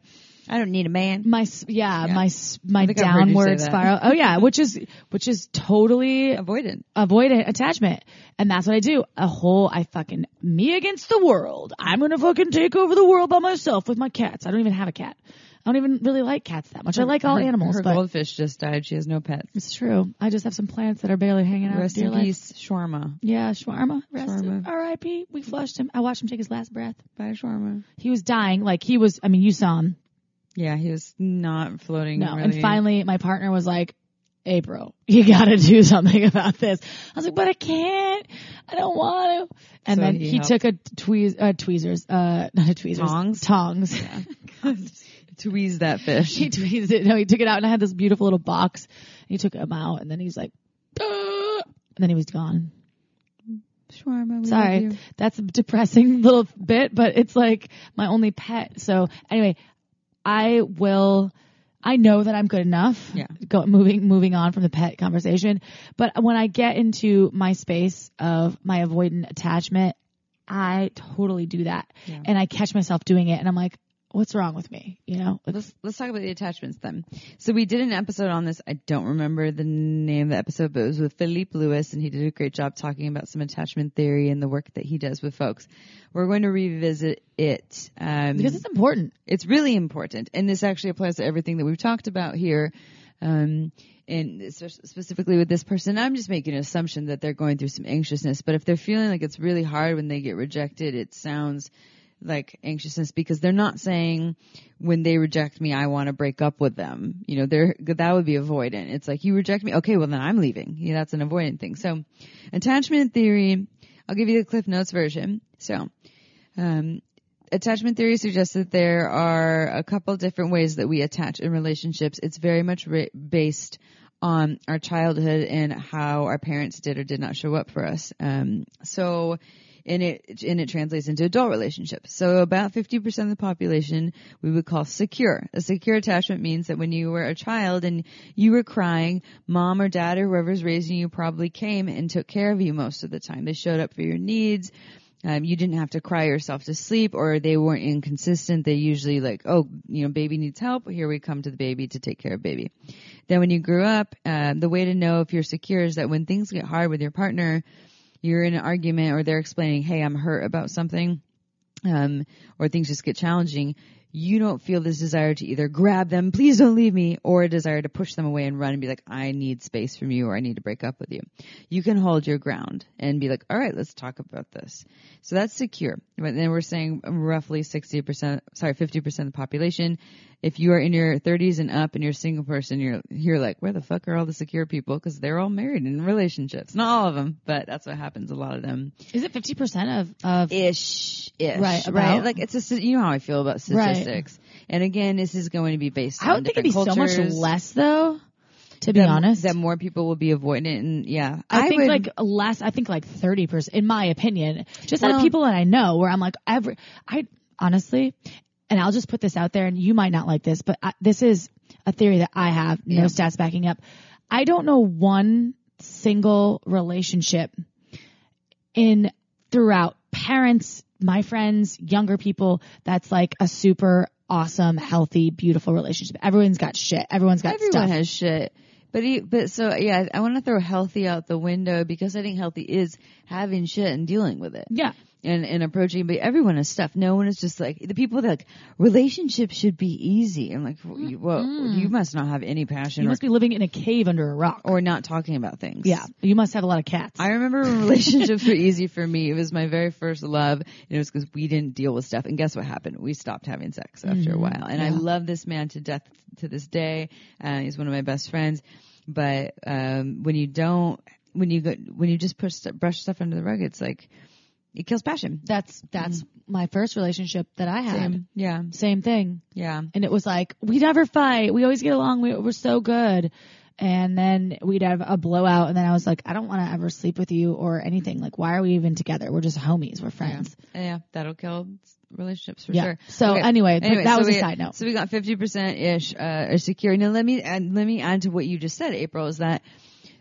I don't need a man. my yeah, Yeah. my my downward spiral. Oh yeah, which is which is totally Avoidant. avoidant attachment. And that's what I do. A whole, I fucking, me against the world. I'm gonna fucking take over the world by myself with my cats. I don't even have a cat. I don't even really like cats that much. I like all Her- animals, Her goldfish just died. She has no pets. it's true. I just have some plants that are barely hanging out. Rest in peace, shawarma. Yeah, shawarma. Rest Shawarma. R.I.P. We flushed him. I watched him take his last breath. Bye, shawarma. He was dying. Like he was. I mean, you saw him. Yeah, he was not floating. No. really. And finally, my partner was like, April, you gotta do something about this. I was like, but I can't. I don't want to. And So then he he, took a tweez, uh, tweezers, uh, not a tweezers. Tongs? Tongs. tweeze that fish. he tweezed it. No, he took it out and I had this beautiful little box. He took him out and then he's like, "Ah," and then he was gone. shawarma. Sorry. That's a depressing little bit, but it's like my only pet. So anyway, I will, I know that I'm good enough. Yeah. Go, moving, moving on from the pet conversation. But when I get into my space of my avoidant attachment, I totally do that. Yeah. And I catch myself doing it and I'm like, what's wrong with me? You know? Let's let's talk about the attachments then. So we did an episode on this. I don't remember the name of the episode, but it was with Philippe Lewis, and he did a great job talking about some attachment theory and the work that he does with folks. We're going to revisit it um, Because it's important. it's really important, and this actually applies to everything that we've talked about here. Um, and specifically with this person, I'm just making an assumption that they're going through some anxiousness. But if they're feeling like it's really hard when they get rejected, it sounds like anxiousness because they're not saying when they reject me, I want to break up with them. You know, they're, that would be avoidant. It's like you reject me. Okay, well then I'm leaving. Yeah, that's an avoidant thing. So attachment theory, I'll give you the Cliff Notes version. So, um, attachment theory suggests that there are a couple different ways that we attach in relationships. It's very much re- based on our childhood and how our parents did or did not show up for us. Um, so, and it and it translates into adult relationships. So about 50% of the population we would call secure. A secure attachment means that when you were a child and you were crying, mom or dad or whoever's raising you probably came and took care of you most of the time. They showed up for your needs. Um, you didn't have to cry yourself to sleep or they weren't inconsistent. They usually like, oh, you know, baby needs help. Here we come to the baby to take care of baby. Then when you grew up, uh, the way to know if you're secure is that when things get hard with your partner, you're in an argument or they're explaining, hey, I'm hurt about something, um, or things just get challenging, you don't feel this desire to either grab them, please don't leave me, or a desire to push them away and run and be like, I need space from you or I need to break up with you. You can hold your ground and be like, all right, let's talk about this. So that's secure. But then we're saying roughly 60%, sorry, 50% of the population. If you are in your 30s and up and you're a single person, you're, you're like, where the fuck are all the secure people? Because they're all married in relationships. Not all of them, but that's what happens. A lot of them Is it 50% of, of, ish, ish, Right, right? about. Like it's a, you know how I feel about statistics. Right. And again, this is going to be based I would think it'd be different so much less though, to be that, honest. that more people will be avoidant. And yeah, I, think would, like less. I think like thirty percent, in my opinion. Just out of people that I know, where I'm like, every. I honestly, and I'll just put this out there, and you might not like this, but I, this is a theory that I have. No Yeah. stats backing up. I don't know one single relationship in throughout parents, my friends, younger people that's like a super awesome, healthy, beautiful relationship. Everyone's got shit. Everyone's got everyone stuff. has shit. But he, but so yeah, I want to throw healthy out the window because I think healthy is having shit and dealing with it. yeah. and, and approaching, but everyone has stuff. No one is just like the people that like relationships should be easy. I'm like, well, you- well, you must not have any passion You or, must be living in a cave under a rock. or not talking about things. Yeah, you must have a lot of cats. I remember when relationships were easy for me. It was my very first love, and it was because we didn't deal with stuff. And guess what happened? We stopped having sex after a while. And I love this man to death to this day. Uh, he's one of my best friends. But um, when you don't, when you go, when you just push brush stuff under the rug, it's like it kills passion. that's that's my first relationship that I had. Same. Yeah. Same thing. Yeah. And it was like we never fight. We always get along. We, we're so good. And then we'd have a blowout, and then I was like, I don't want to ever sleep with you or anything. Like, why are we even together? We're just homies. We're friends. Yeah, that'll kill relationships for Yeah. sure. So anyway, but that so was a side note. So we got fifty percent ish uh, secure. Now let me add, let me add to what you just said, April. Is that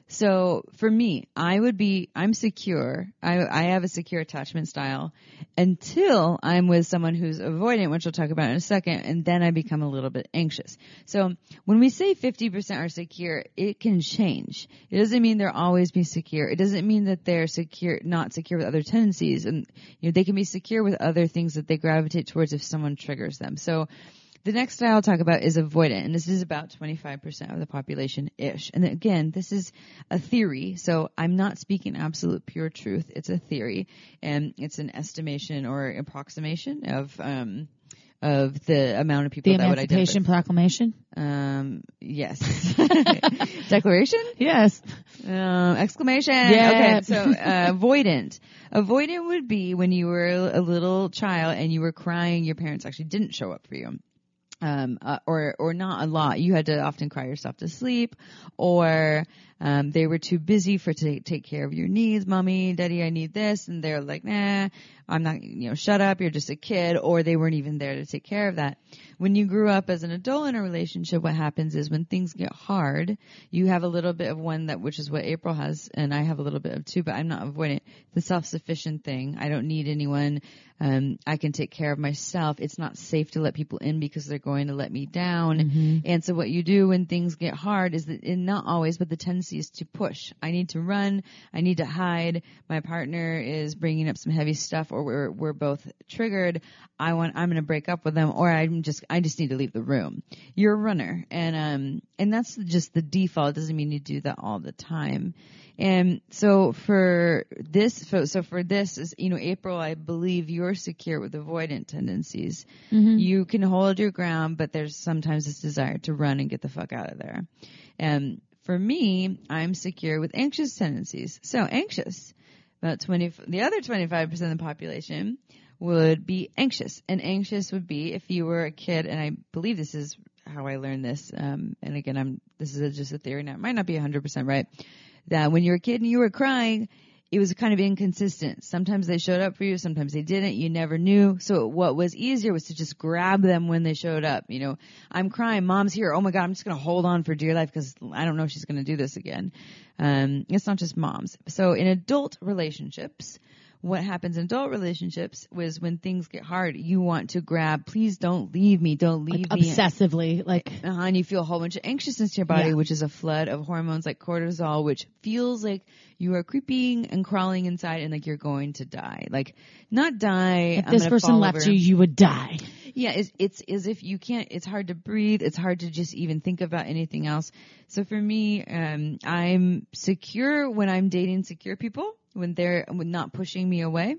so? For me, I would be I'm secure. I I have a secure attachment style until I'm with someone who's avoidant, which we'll talk about in a second, and then I become a little bit anxious. So when we say fifty percent are secure, it can change. It doesn't mean they'll always be secure. It doesn't mean that they're secure, not secure with other tendencies, and you know they can be secure with other things that they gravitate towards if someone triggers them. So the next style I'll talk about is avoidant, and this is about 25% of the population ish. And again, this is a theory, so I'm not speaking absolute pure truth. It's a theory, and it's an estimation or approximation of um, of the amount of people The that would Emancipation Proclamation. identify. Um, yes. Declaration. Yes. Uh, exclamation. Yeah. Okay, so uh, avoidant. Avoidant would be when you were a little child and you were crying. Your parents actually didn't show up for you. Um, uh, or or not a lot. You had to often cry yourself to sleep, or um, they were too busy for to take care of your needs. Mommy, daddy, I need this, and they're like, nah, I'm not. You know, shut up. You're just a kid. Or they weren't even there to take care of that. When you grew up as an adult in a relationship, what happens is when things get hard, you have a little bit of one that, which is what April has, and I have a little bit of two, but I'm not avoidant. The self-sufficient thing. I don't need anyone. Um, I can take care of myself. It's not safe to let people in because they're going to let me down. And so what you do when things get hard is that, and not always, but the tendency is to push. I need to run. I need to hide. My partner is bringing up some heavy stuff or we're, we're both triggered. I want, I'm going to break up with them or I'm just, I just need to leave the room. You're a runner. And, um, and that's just the default. It doesn't mean you do that all the time. And so for this, so so for this is, you know, April, I believe you're secure with avoidant tendencies. You can hold your ground, but there's sometimes this desire to run and get the fuck out of there. And for me, I'm secure with anxious tendencies. So anxious, about 20, the other 25% of the population would be anxious. And anxious would be if you were a kid, and I believe this is how I learned this. Um, and again, I'm, this is a, just a theory now. It might not be 100% right. That when you were a kid and you were crying, it was kind of inconsistent. Sometimes they showed up for you, sometimes they didn't. You never knew. So what was easier was to just grab them when they showed up. You know, I'm crying, mom's here. Oh my God, I'm just to hold on for dear life because I don't know if she's to do this again. Um, it's not just moms. So in adult relationships, what happens in adult relationships was when things get hard, you want to grab, please don't leave me, don't leave me. Obsessively, like Uh-huh, and you feel a whole bunch of anxiousness to your body, Yeah. which is a flood of hormones like cortisol, which feels like you are creeping and crawling inside and like you're going to die. Like, not die. if I'm this person left over. you, you would die. Yeah, it's, it's as if you can't, it's hard to breathe. It's hard to just even think about anything else. So for me, um, I'm secure when I'm dating secure people, when they're not pushing me away.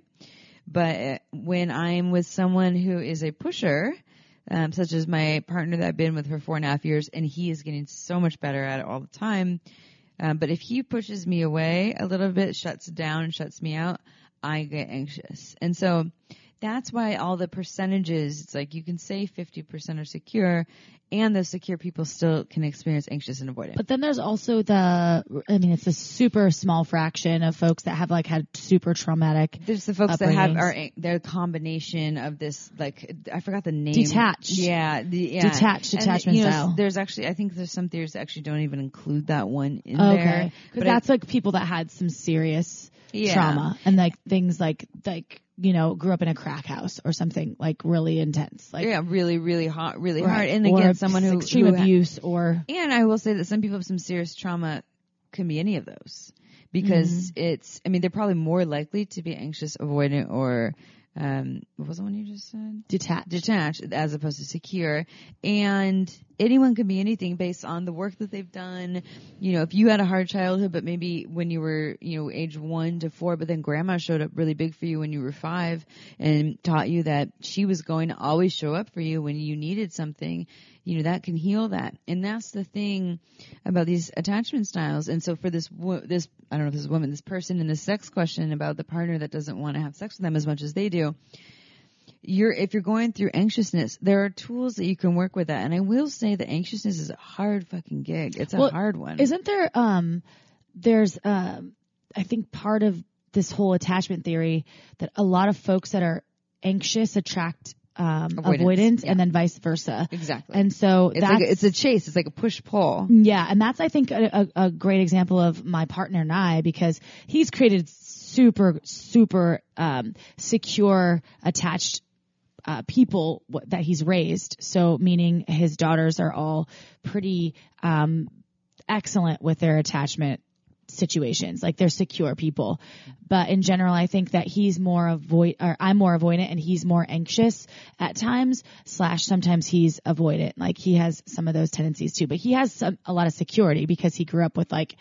But uh, when I'm with someone who is a pusher, um, such as my partner that I've been with for four and a half years, and he is getting so much better at it all the time. Um, but if he pushes me away a little bit, shuts down, shuts me out, I get anxious. And so that's why all the percentages, it's like you can say 50% are secure and those secure people still can experience anxious and avoidant. But then there's also the, I mean, it's a super small fraction of folks that have like had super traumatic. There's the folks that have are they're a combination of this like I forgot the name. Detached. Yeah, the, yeah. Detached And, attachment you know, style. There's actually I think there's some theories that actually don't even include that one in Okay. there. Because But I- that's like people that had some serious Yeah. trauma and like things like, like, you know, grew up in a crack house or something like really intense. Like, yeah, really, really hot, really right. hard. And Or again, someone who extreme who- abuse or And I will say that some people have some serious trauma can be any of those because Mm-hmm. it's, I mean, they're probably more likely to be anxious, avoidant, or, um, what was the one you just said? detached. Detached as opposed to secure. And anyone can be anything based on the work that they've done. You know, if you had a hard childhood, but maybe when you were, you know, age one to four, but then grandma showed up really big for you when you were five and taught you that she was going to always show up for you when you needed something, you know, that can heal that. And that's the thing about these attachment styles. And so for this, this, I don't know if this is a woman, this person in the sex question about the partner that doesn't want to have sex with them as much as they do, you're if you're going through anxiousness, there are tools that you can work with that. And I will say that anxiousness is a hard fucking gig. It's a Well, hard one. Isn't there, um, there's, um, I think part of this whole attachment theory that a lot of folks that are anxious attract, um, Avoidance, avoidance, yeah. and then vice versa. exactly. And so it's that's, like a, it's a chase. It's like a push pull. yeah, and that's I think a, a, a great example of my partner and I because he's created super super um, secure attached uh, people that he's raised. So meaning his daughters are all pretty um, excellent with their attachment situations. Like they're secure people. But in general, I think that he's more avoid, or I'm more avoidant and he's more anxious at times, slash sometimes he's avoidant. Like he has some of those tendencies too, but he has some, a lot of security because he grew up with like,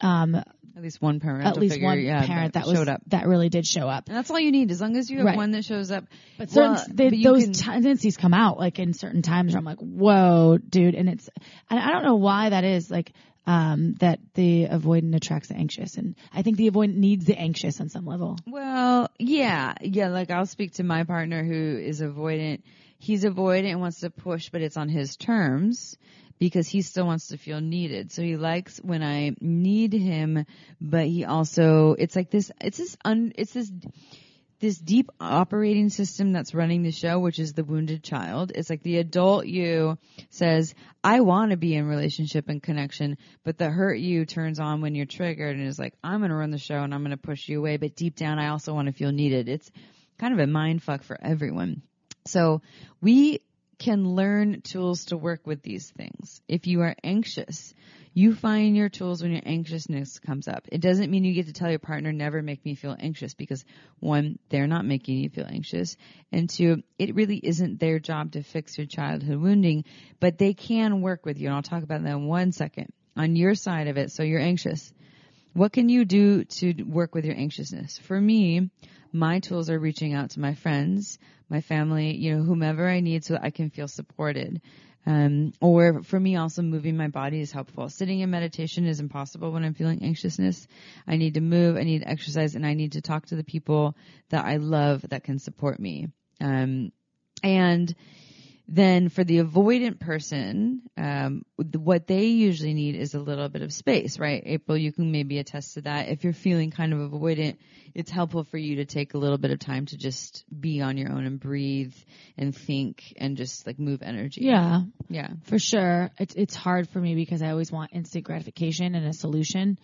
um, At least one parent. at least one parent that was, showed up. that really did show up. And that's all you need, as long as you have Right. one that shows up. But certain, Well, they, but those can- tendencies come out like in certain times where I'm like, whoa, dude. And it's, and I don't know why that is like, um, that the avoidant attracts the anxious. And I think the avoidant needs the anxious on some level. Well, yeah, yeah. Like I'll speak to my partner who is avoidant. He's avoidant and wants to push, but it's on his terms because he still wants to feel needed. So he likes when I need him, but he also it's like this. It's this un. It's this. This deep operating system that's running the show, which is the wounded child. It's like the adult you says, I want to be in relationship and connection, but the hurt you turns on when you're triggered and is like, I'm going to run the show and I'm going to push you away. But deep down, I also want to feel needed. It's kind of a mind fuck for everyone. So we can learn tools to work with these things. If you are anxious, you find your tools when your anxiousness comes up. It doesn't mean you get to tell your partner never make me feel anxious because one, they're not making you feel anxious. And two, it really isn't their job to fix your childhood wounding, but they can work with you. And I'll talk about that in one second on your side of it. So you're anxious. What can you do to work with your anxiousness? For me, my tools are reaching out to my friends, my family, you know, whomever I need so that I can feel supported. Um, or for me, also moving my body is helpful. Sitting in meditation is impossible when I'm feeling anxiousness. I need to move, I need to exercise, and I need to talk to the people that I love that can support me. Um, and then for the avoidant person, um, what they usually need is a little bit of space, right? April, you can maybe attest to that. If you're feeling kind of avoidant, it's helpful for you to take a little bit of time to just be on your own and breathe and think and just like move energy. Yeah, Yeah. for sure. It's, it's hard for me because I always want instant gratification and a solution,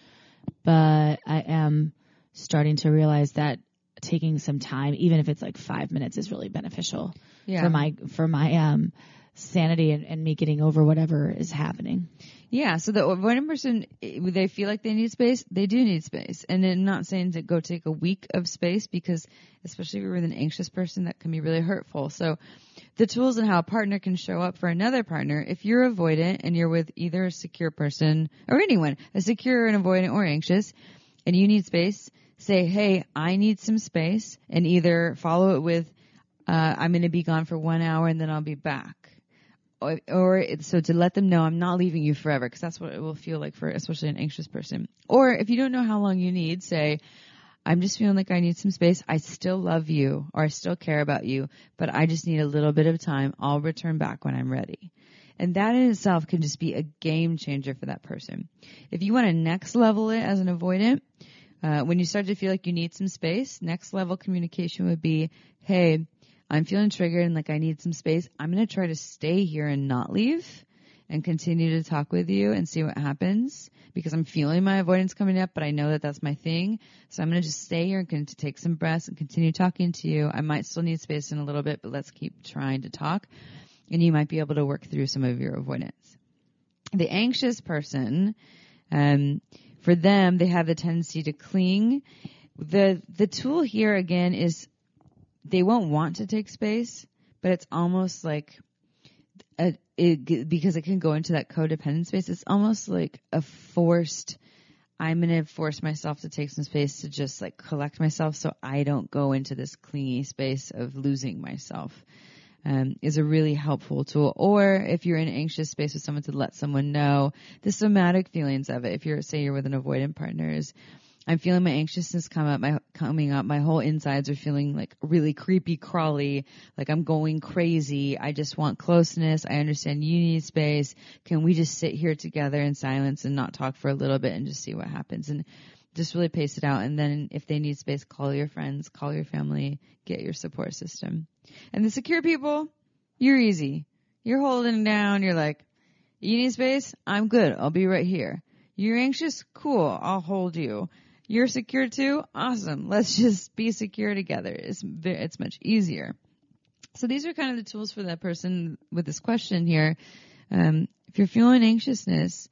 but I am starting to realize that taking some time, even if it's like five minutes is really beneficial Yeah. for my, for my, um, sanity and, and me getting over whatever is happening. Yeah, so the avoidant person, they feel like they need space, they do need space. And I'm not saying to go take a week of space because, especially if you're with an anxious person, that can be really hurtful. So the tools and how a partner can show up for another partner, if you're avoidant and you're with either a secure person or anyone, a secure and avoidant or anxious, and you need space, say, hey, I need some space, and either follow it with, uh, I'm going to be gone for one hour and then I'll be back or, or so to let them know I'm not leaving you forever because that's what it will feel like for especially an anxious person. Or if you don't know how long you need, say, I'm just feeling like I need some space. I still love you or I still care about you, but I just need a little bit of time. I'll return back when I'm ready. And that in itself can just be a game changer for that person. If you want to next level it as an avoidant, uh, when you start to feel like you need some space, next level communication would be, hey, I'm feeling triggered and like I need some space. I'm going to try to stay here and not leave and continue to talk with you and see what happens because I'm feeling my avoidance coming up, but I know that that's my thing. So I'm going to just stay here and con- to take some breaths and continue talking to you. I might still need space in a little bit, but let's keep trying to talk and you might be able to work through some of your avoidance. The anxious person, um, for them, they have the tendency to cling. The, the tool here again is they won't want to take space, but it's almost like a, it, because it can go into that codependent space. It's almost like a forced. I'm to force myself to take some space to just like collect myself so I don't go into this clingy space of losing myself. Um, is a really helpful tool. Or if you're in an anxious space with someone to let someone know the somatic feelings of it. If you're, say you're with an avoidant partner is, I'm feeling my anxiousness come up, my coming up. My whole insides are feeling like really creepy, crawly, like I'm going crazy. I just want closeness. I understand you need space. Can we just sit here together in silence and not talk for a little bit and just see what happens? And just really pace it out. And then if they need space, call your friends, call your family, get your support system. And the secure people, you're easy. You're holding down. You're like, you need space? I'm good. I'll be right here. You're anxious? Cool. I'll hold you. You're secure too? Awesome. Let's just be secure together. It's, it's much easier. So these are kind of the tools for that person with this question here. Um, if you're feeling anxiousness,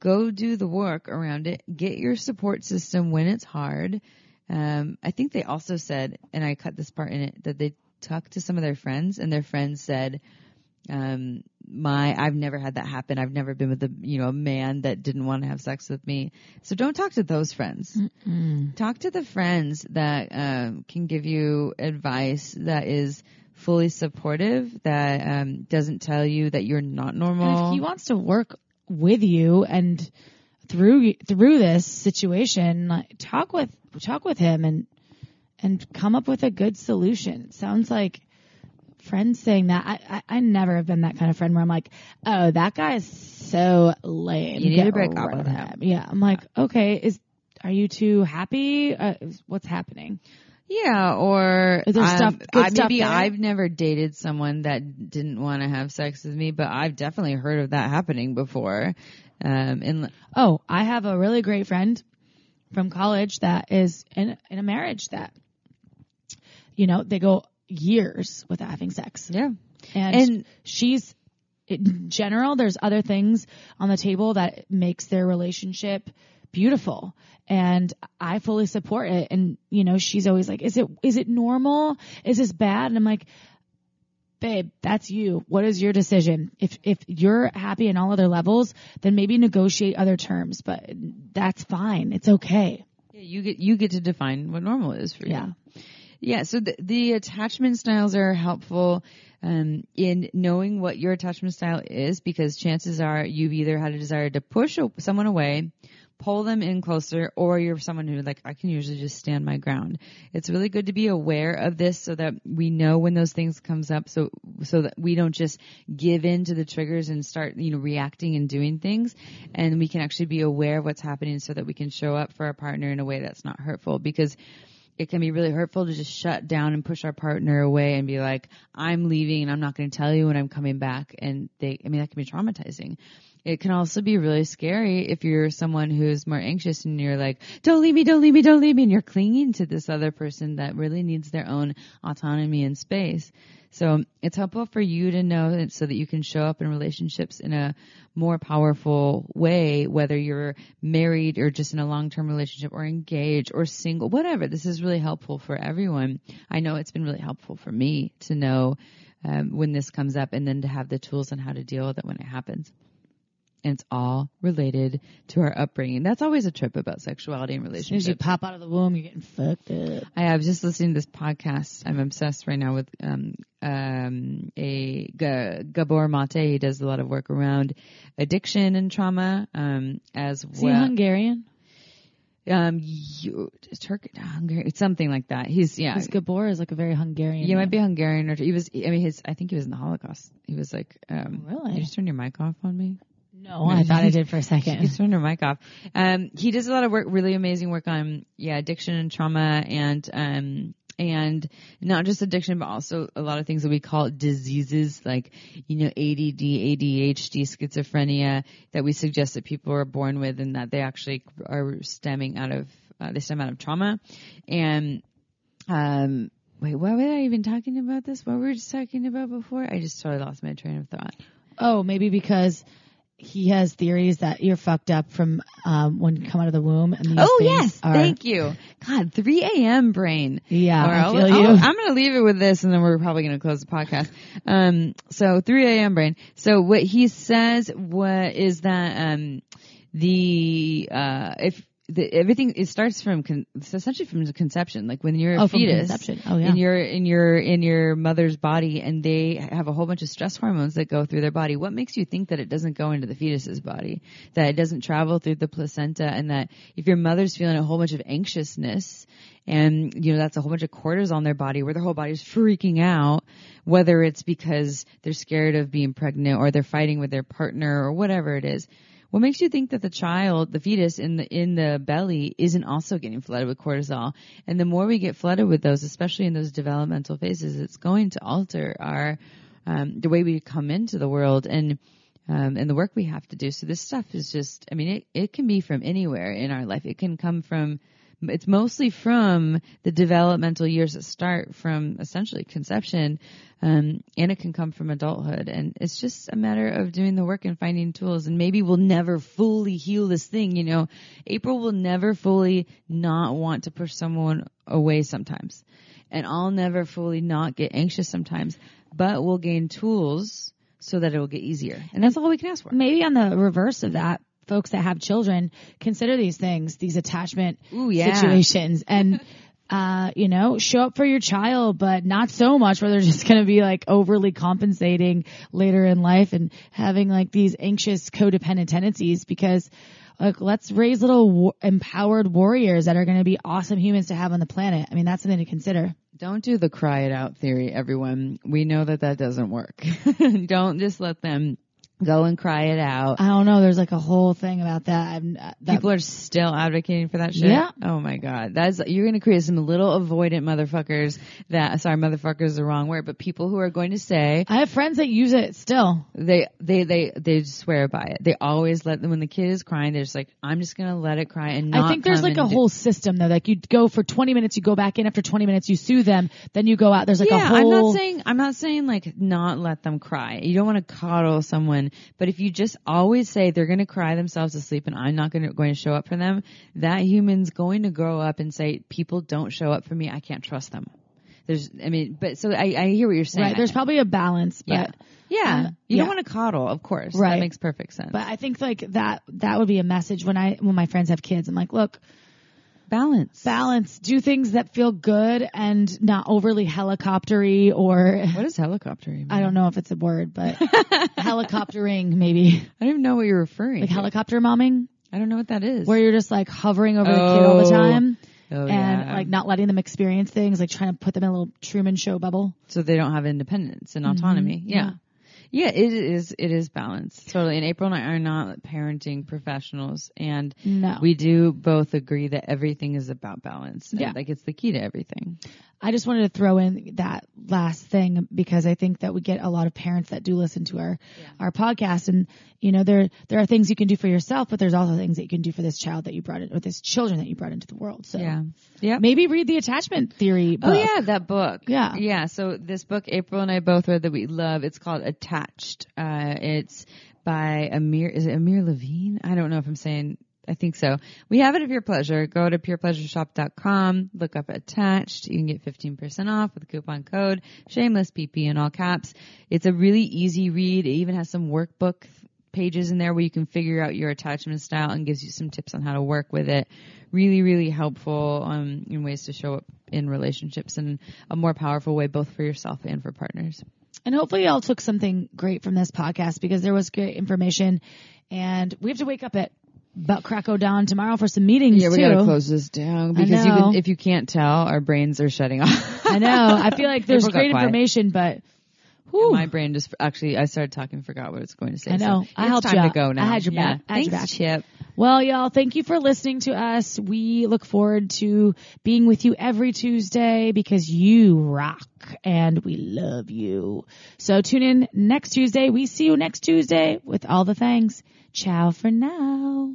go do the work around it. Get your support system when it's hard. Um, I think they also said, and I cut this part in it, that they talked to some of their friends and their friends said, um, my, I've never had that happen. I've never been with a, you know, a man that didn't want to have sex with me. So don't talk to those friends. Mm. Talk to the friends that, um, can give you advice that is fully supportive, that, um, doesn't tell you that you're not normal. And if he wants to work with you and through through this situation, like, talk with talk with him and and come up with a good solution. It sounds like friends saying that. I, I I never have been that kind of friend where I'm like, oh, that guy is so lame. You need Get to break up with of him. Yeah, I'm like, okay, is are you too happy? Uh, is- what's happening? Yeah, or um, stuff- good I, maybe? I've never dated someone that didn't want to have sex with me, but I've definitely heard of that happening before. Um, and Oh, I have a really great friend from college that is in in a marriage that you know, they go years without having sex. yeah, And, And- she's in general there's other things on the table that makes their relationship beautiful. And I fully support it. And you know she's always like is it is it normal? Is this bad? And I'm like babe that's you. What is your decision? If if you're happy in all other levels then maybe negotiate other terms but that's fine. It's okay. Yeah, you get you get to define what normal is for you. Yeah. Yeah, so the, the attachment styles are helpful um, in knowing what your attachment style is because chances are you've either had a desire to push someone away, pull them in closer, or you're someone who like I can usually just stand my ground. It's really good to be aware of this so that we know when those things comes up, so so that we don't just give in to the triggers and start you know reacting and doing things, and we can actually be aware of what's happening so that we can show up for our partner in a way that's not hurtful because it can be really hurtful to just shut down and push our partner away and be like, I'm leaving and I'm not going to tell you when I'm coming back. And they, I mean, that can be traumatizing. It can also be really scary if you're someone who's more anxious and you're like, don't leave me, don't leave me, don't leave me. And you're clinging to this other person that really needs their own autonomy and space. So it's helpful for you to know that so that you can show up in relationships in a more powerful way, whether you're married or just in a long-term relationship or engaged or single, whatever. This is really helpful for everyone. I know it's been really helpful for me to know um, when this comes up and then to have the tools on how to deal with it when it happens. And it's all related to our upbringing. That's always a trip about sexuality and as soon as you pop out of the womb you're getting fucked up I was just listening to this podcast. I'm obsessed right now with um, um, a G- Gabor Mate. He does a lot of work around addiction and trauma, um, as is he well. Hungarian um, you, Turk, Hungary, it's something like that. He's yeah. Because Gabor is like a very Hungarian. You might be Hungarian or he was. I mean, his. I think he was in the Holocaust. He was like. Um, Really? You just turn your mic off on me. No, I thought I did for a second. turn your mic off. Um, he does a lot of work, really amazing work on yeah, addiction and trauma, and um, and not just addiction, but also a lot of things that we call diseases like you know ADD, ADHD, schizophrenia that we suggest that people are born with, and that they actually are stemming out of uh, they stem out of trauma, and um. Wait, why were I even talking about this? What were we just talking about before? I just totally lost my train of thought. Oh, maybe because he has theories that you're fucked up from um, when you come out of the womb. And these Oh yes, are, thank you. God, 3 a.m. brain. Yeah, Or I feel I'll- you. I'm going to leave it with this, and then we're probably going to close the podcast. Um, so 3 a.m. brain. So what he says, what is that? Um, the uh, if the, everything it starts from con- it's essentially from the conception. Like when you're a Oh, fetus, conception. Oh, yeah. in your in your in your mother's body, and they have a whole bunch of stress hormones that go through their body. What makes you think that it doesn't go into the fetus's body? That it doesn't travel through the placenta, and that if your mother's feeling a whole bunch of anxiousness, and you know that's a whole bunch of cortisol in their body, where their whole body's freaking out, whether it's because they're scared of being pregnant or they're fighting with their partner or whatever it is. What makes you think that the child, the fetus in the in the belly, isn't also getting flooded with cortisol? And the more we get flooded with those, especially in those developmental phases, it's going to alter our um, the way we come into the world and um, and the work we have to do. So this stuff is just, I mean, it it can be from anywhere in our life. It can come from it's mostly from the developmental years that start from essentially conception, um, and it can come from adulthood. And it's just a matter of doing the work and finding tools. And maybe we'll never fully heal this thing. You know, April will never fully not want to push someone away sometimes, and I'll never fully not get anxious sometimes. But we'll gain tools so that it will get easier, and that's all we can ask for. Maybe on the reverse of that, folks that have children consider these things, these attachment Ooh, yeah. situations and uh, you know, show up for your child, but not so much where they're just going to be like overly compensating later in life and having like these anxious codependent tendencies because like let's raise little wa- empowered warriors that are going to be awesome humans to have on the planet. I mean, that's something to consider. Don't do the cry it out theory, everyone. We know that that doesn't work. Don't just let them go and cry it out. I don't know. There's like a whole thing about that. I'm, uh, that People are still advocating for that shit. Yeah. Oh my god, that's you're going to create some little avoidant motherfuckers. That sorry, motherfuckers is the wrong word, but people who are going to say I have friends that use it still. they they they they swear by it. They always let them when the kid is crying. They're just like, I'm just going to let it cry and not. I think there's like a do- whole system though. Like you go for 20 minutes, you go back in after 20 minutes, you sue them, then you go out. There's like yeah, a whole. I'm not saying I'm not saying like not let them cry. You don't want to coddle someone, but if you just always say they're going to cry themselves to sleep and I'm not going to going to show up for them, that human's going to grow up and say people don't show up for me. I can't trust them. There's, I mean, but so I, I hear what you're saying. right. There's probably a balance, but yeah, yeah. uh, you yeah. don't want to coddle, of course. Right. That makes perfect sense. but I think like that that would be a message when I when my friends have kids. I'm like, look, balance. balance, do things that feel good and not overly helicoptery or What is helicoptery? I don't know if it's a word, but helicoptering maybe I don't even know what you're referring. like to. helicopter momming, I don't know what that is. where you're just like hovering over the kid all the Oh. time. oh, and yeah. like not letting them experience things, like trying to put them in a little Truman Show bubble. so they don't have independence and autonomy. Mm-hmm. Yeah. yeah. It is, it is balanced. Totally. And April and I are not parenting professionals and No, we do both agree that everything is about balance. Yeah. Like it's the key to everything. I just wanted to throw in that last thing because I think that we get a lot of parents that do listen to our our podcast, and you know there there are things you can do for yourself, but there's also things that you can do for this child that you brought in, or this children that you brought into the world. So Yeah. Yeah. maybe read the attachment theory. Book. Oh yeah, that book. Yeah. Yeah. So this book, April and I both read that we love. It's called Attached. Uh, it's by Amir, is it Amir Levine? I don't know if I'm saying, I think so. We have it at Pure Pleasure. Go to purepleasureshop.com, look up Attached. You can get 15% off with coupon code Shameless PP in all caps. It's a really easy read. It even has some workbook pages in there where you can figure out your attachment style and gives you some tips on how to work with it. Really, really helpful um, in ways to show up in relationships in a more powerful way, both for yourself and for partners. And hopefully y'all took something great from this podcast because there was great information, and we have to wake up at about crack down tomorrow for some meetings Yeah, we too. gotta close this down because you can, if you can't tell, our brains are shutting off. I know. I feel like there's great information, but My brain just actually, I started talking, forgot what it's going to say. I know. So I it's helped time you to go I had your yeah. back. I had your Thanks, back. Chip. Well, y'all, thank you for listening to us. We look forward to being with you every Tuesday because you rock and we love you. So tune in next Tuesday. We see you next Tuesday with all the things. Ciao for now.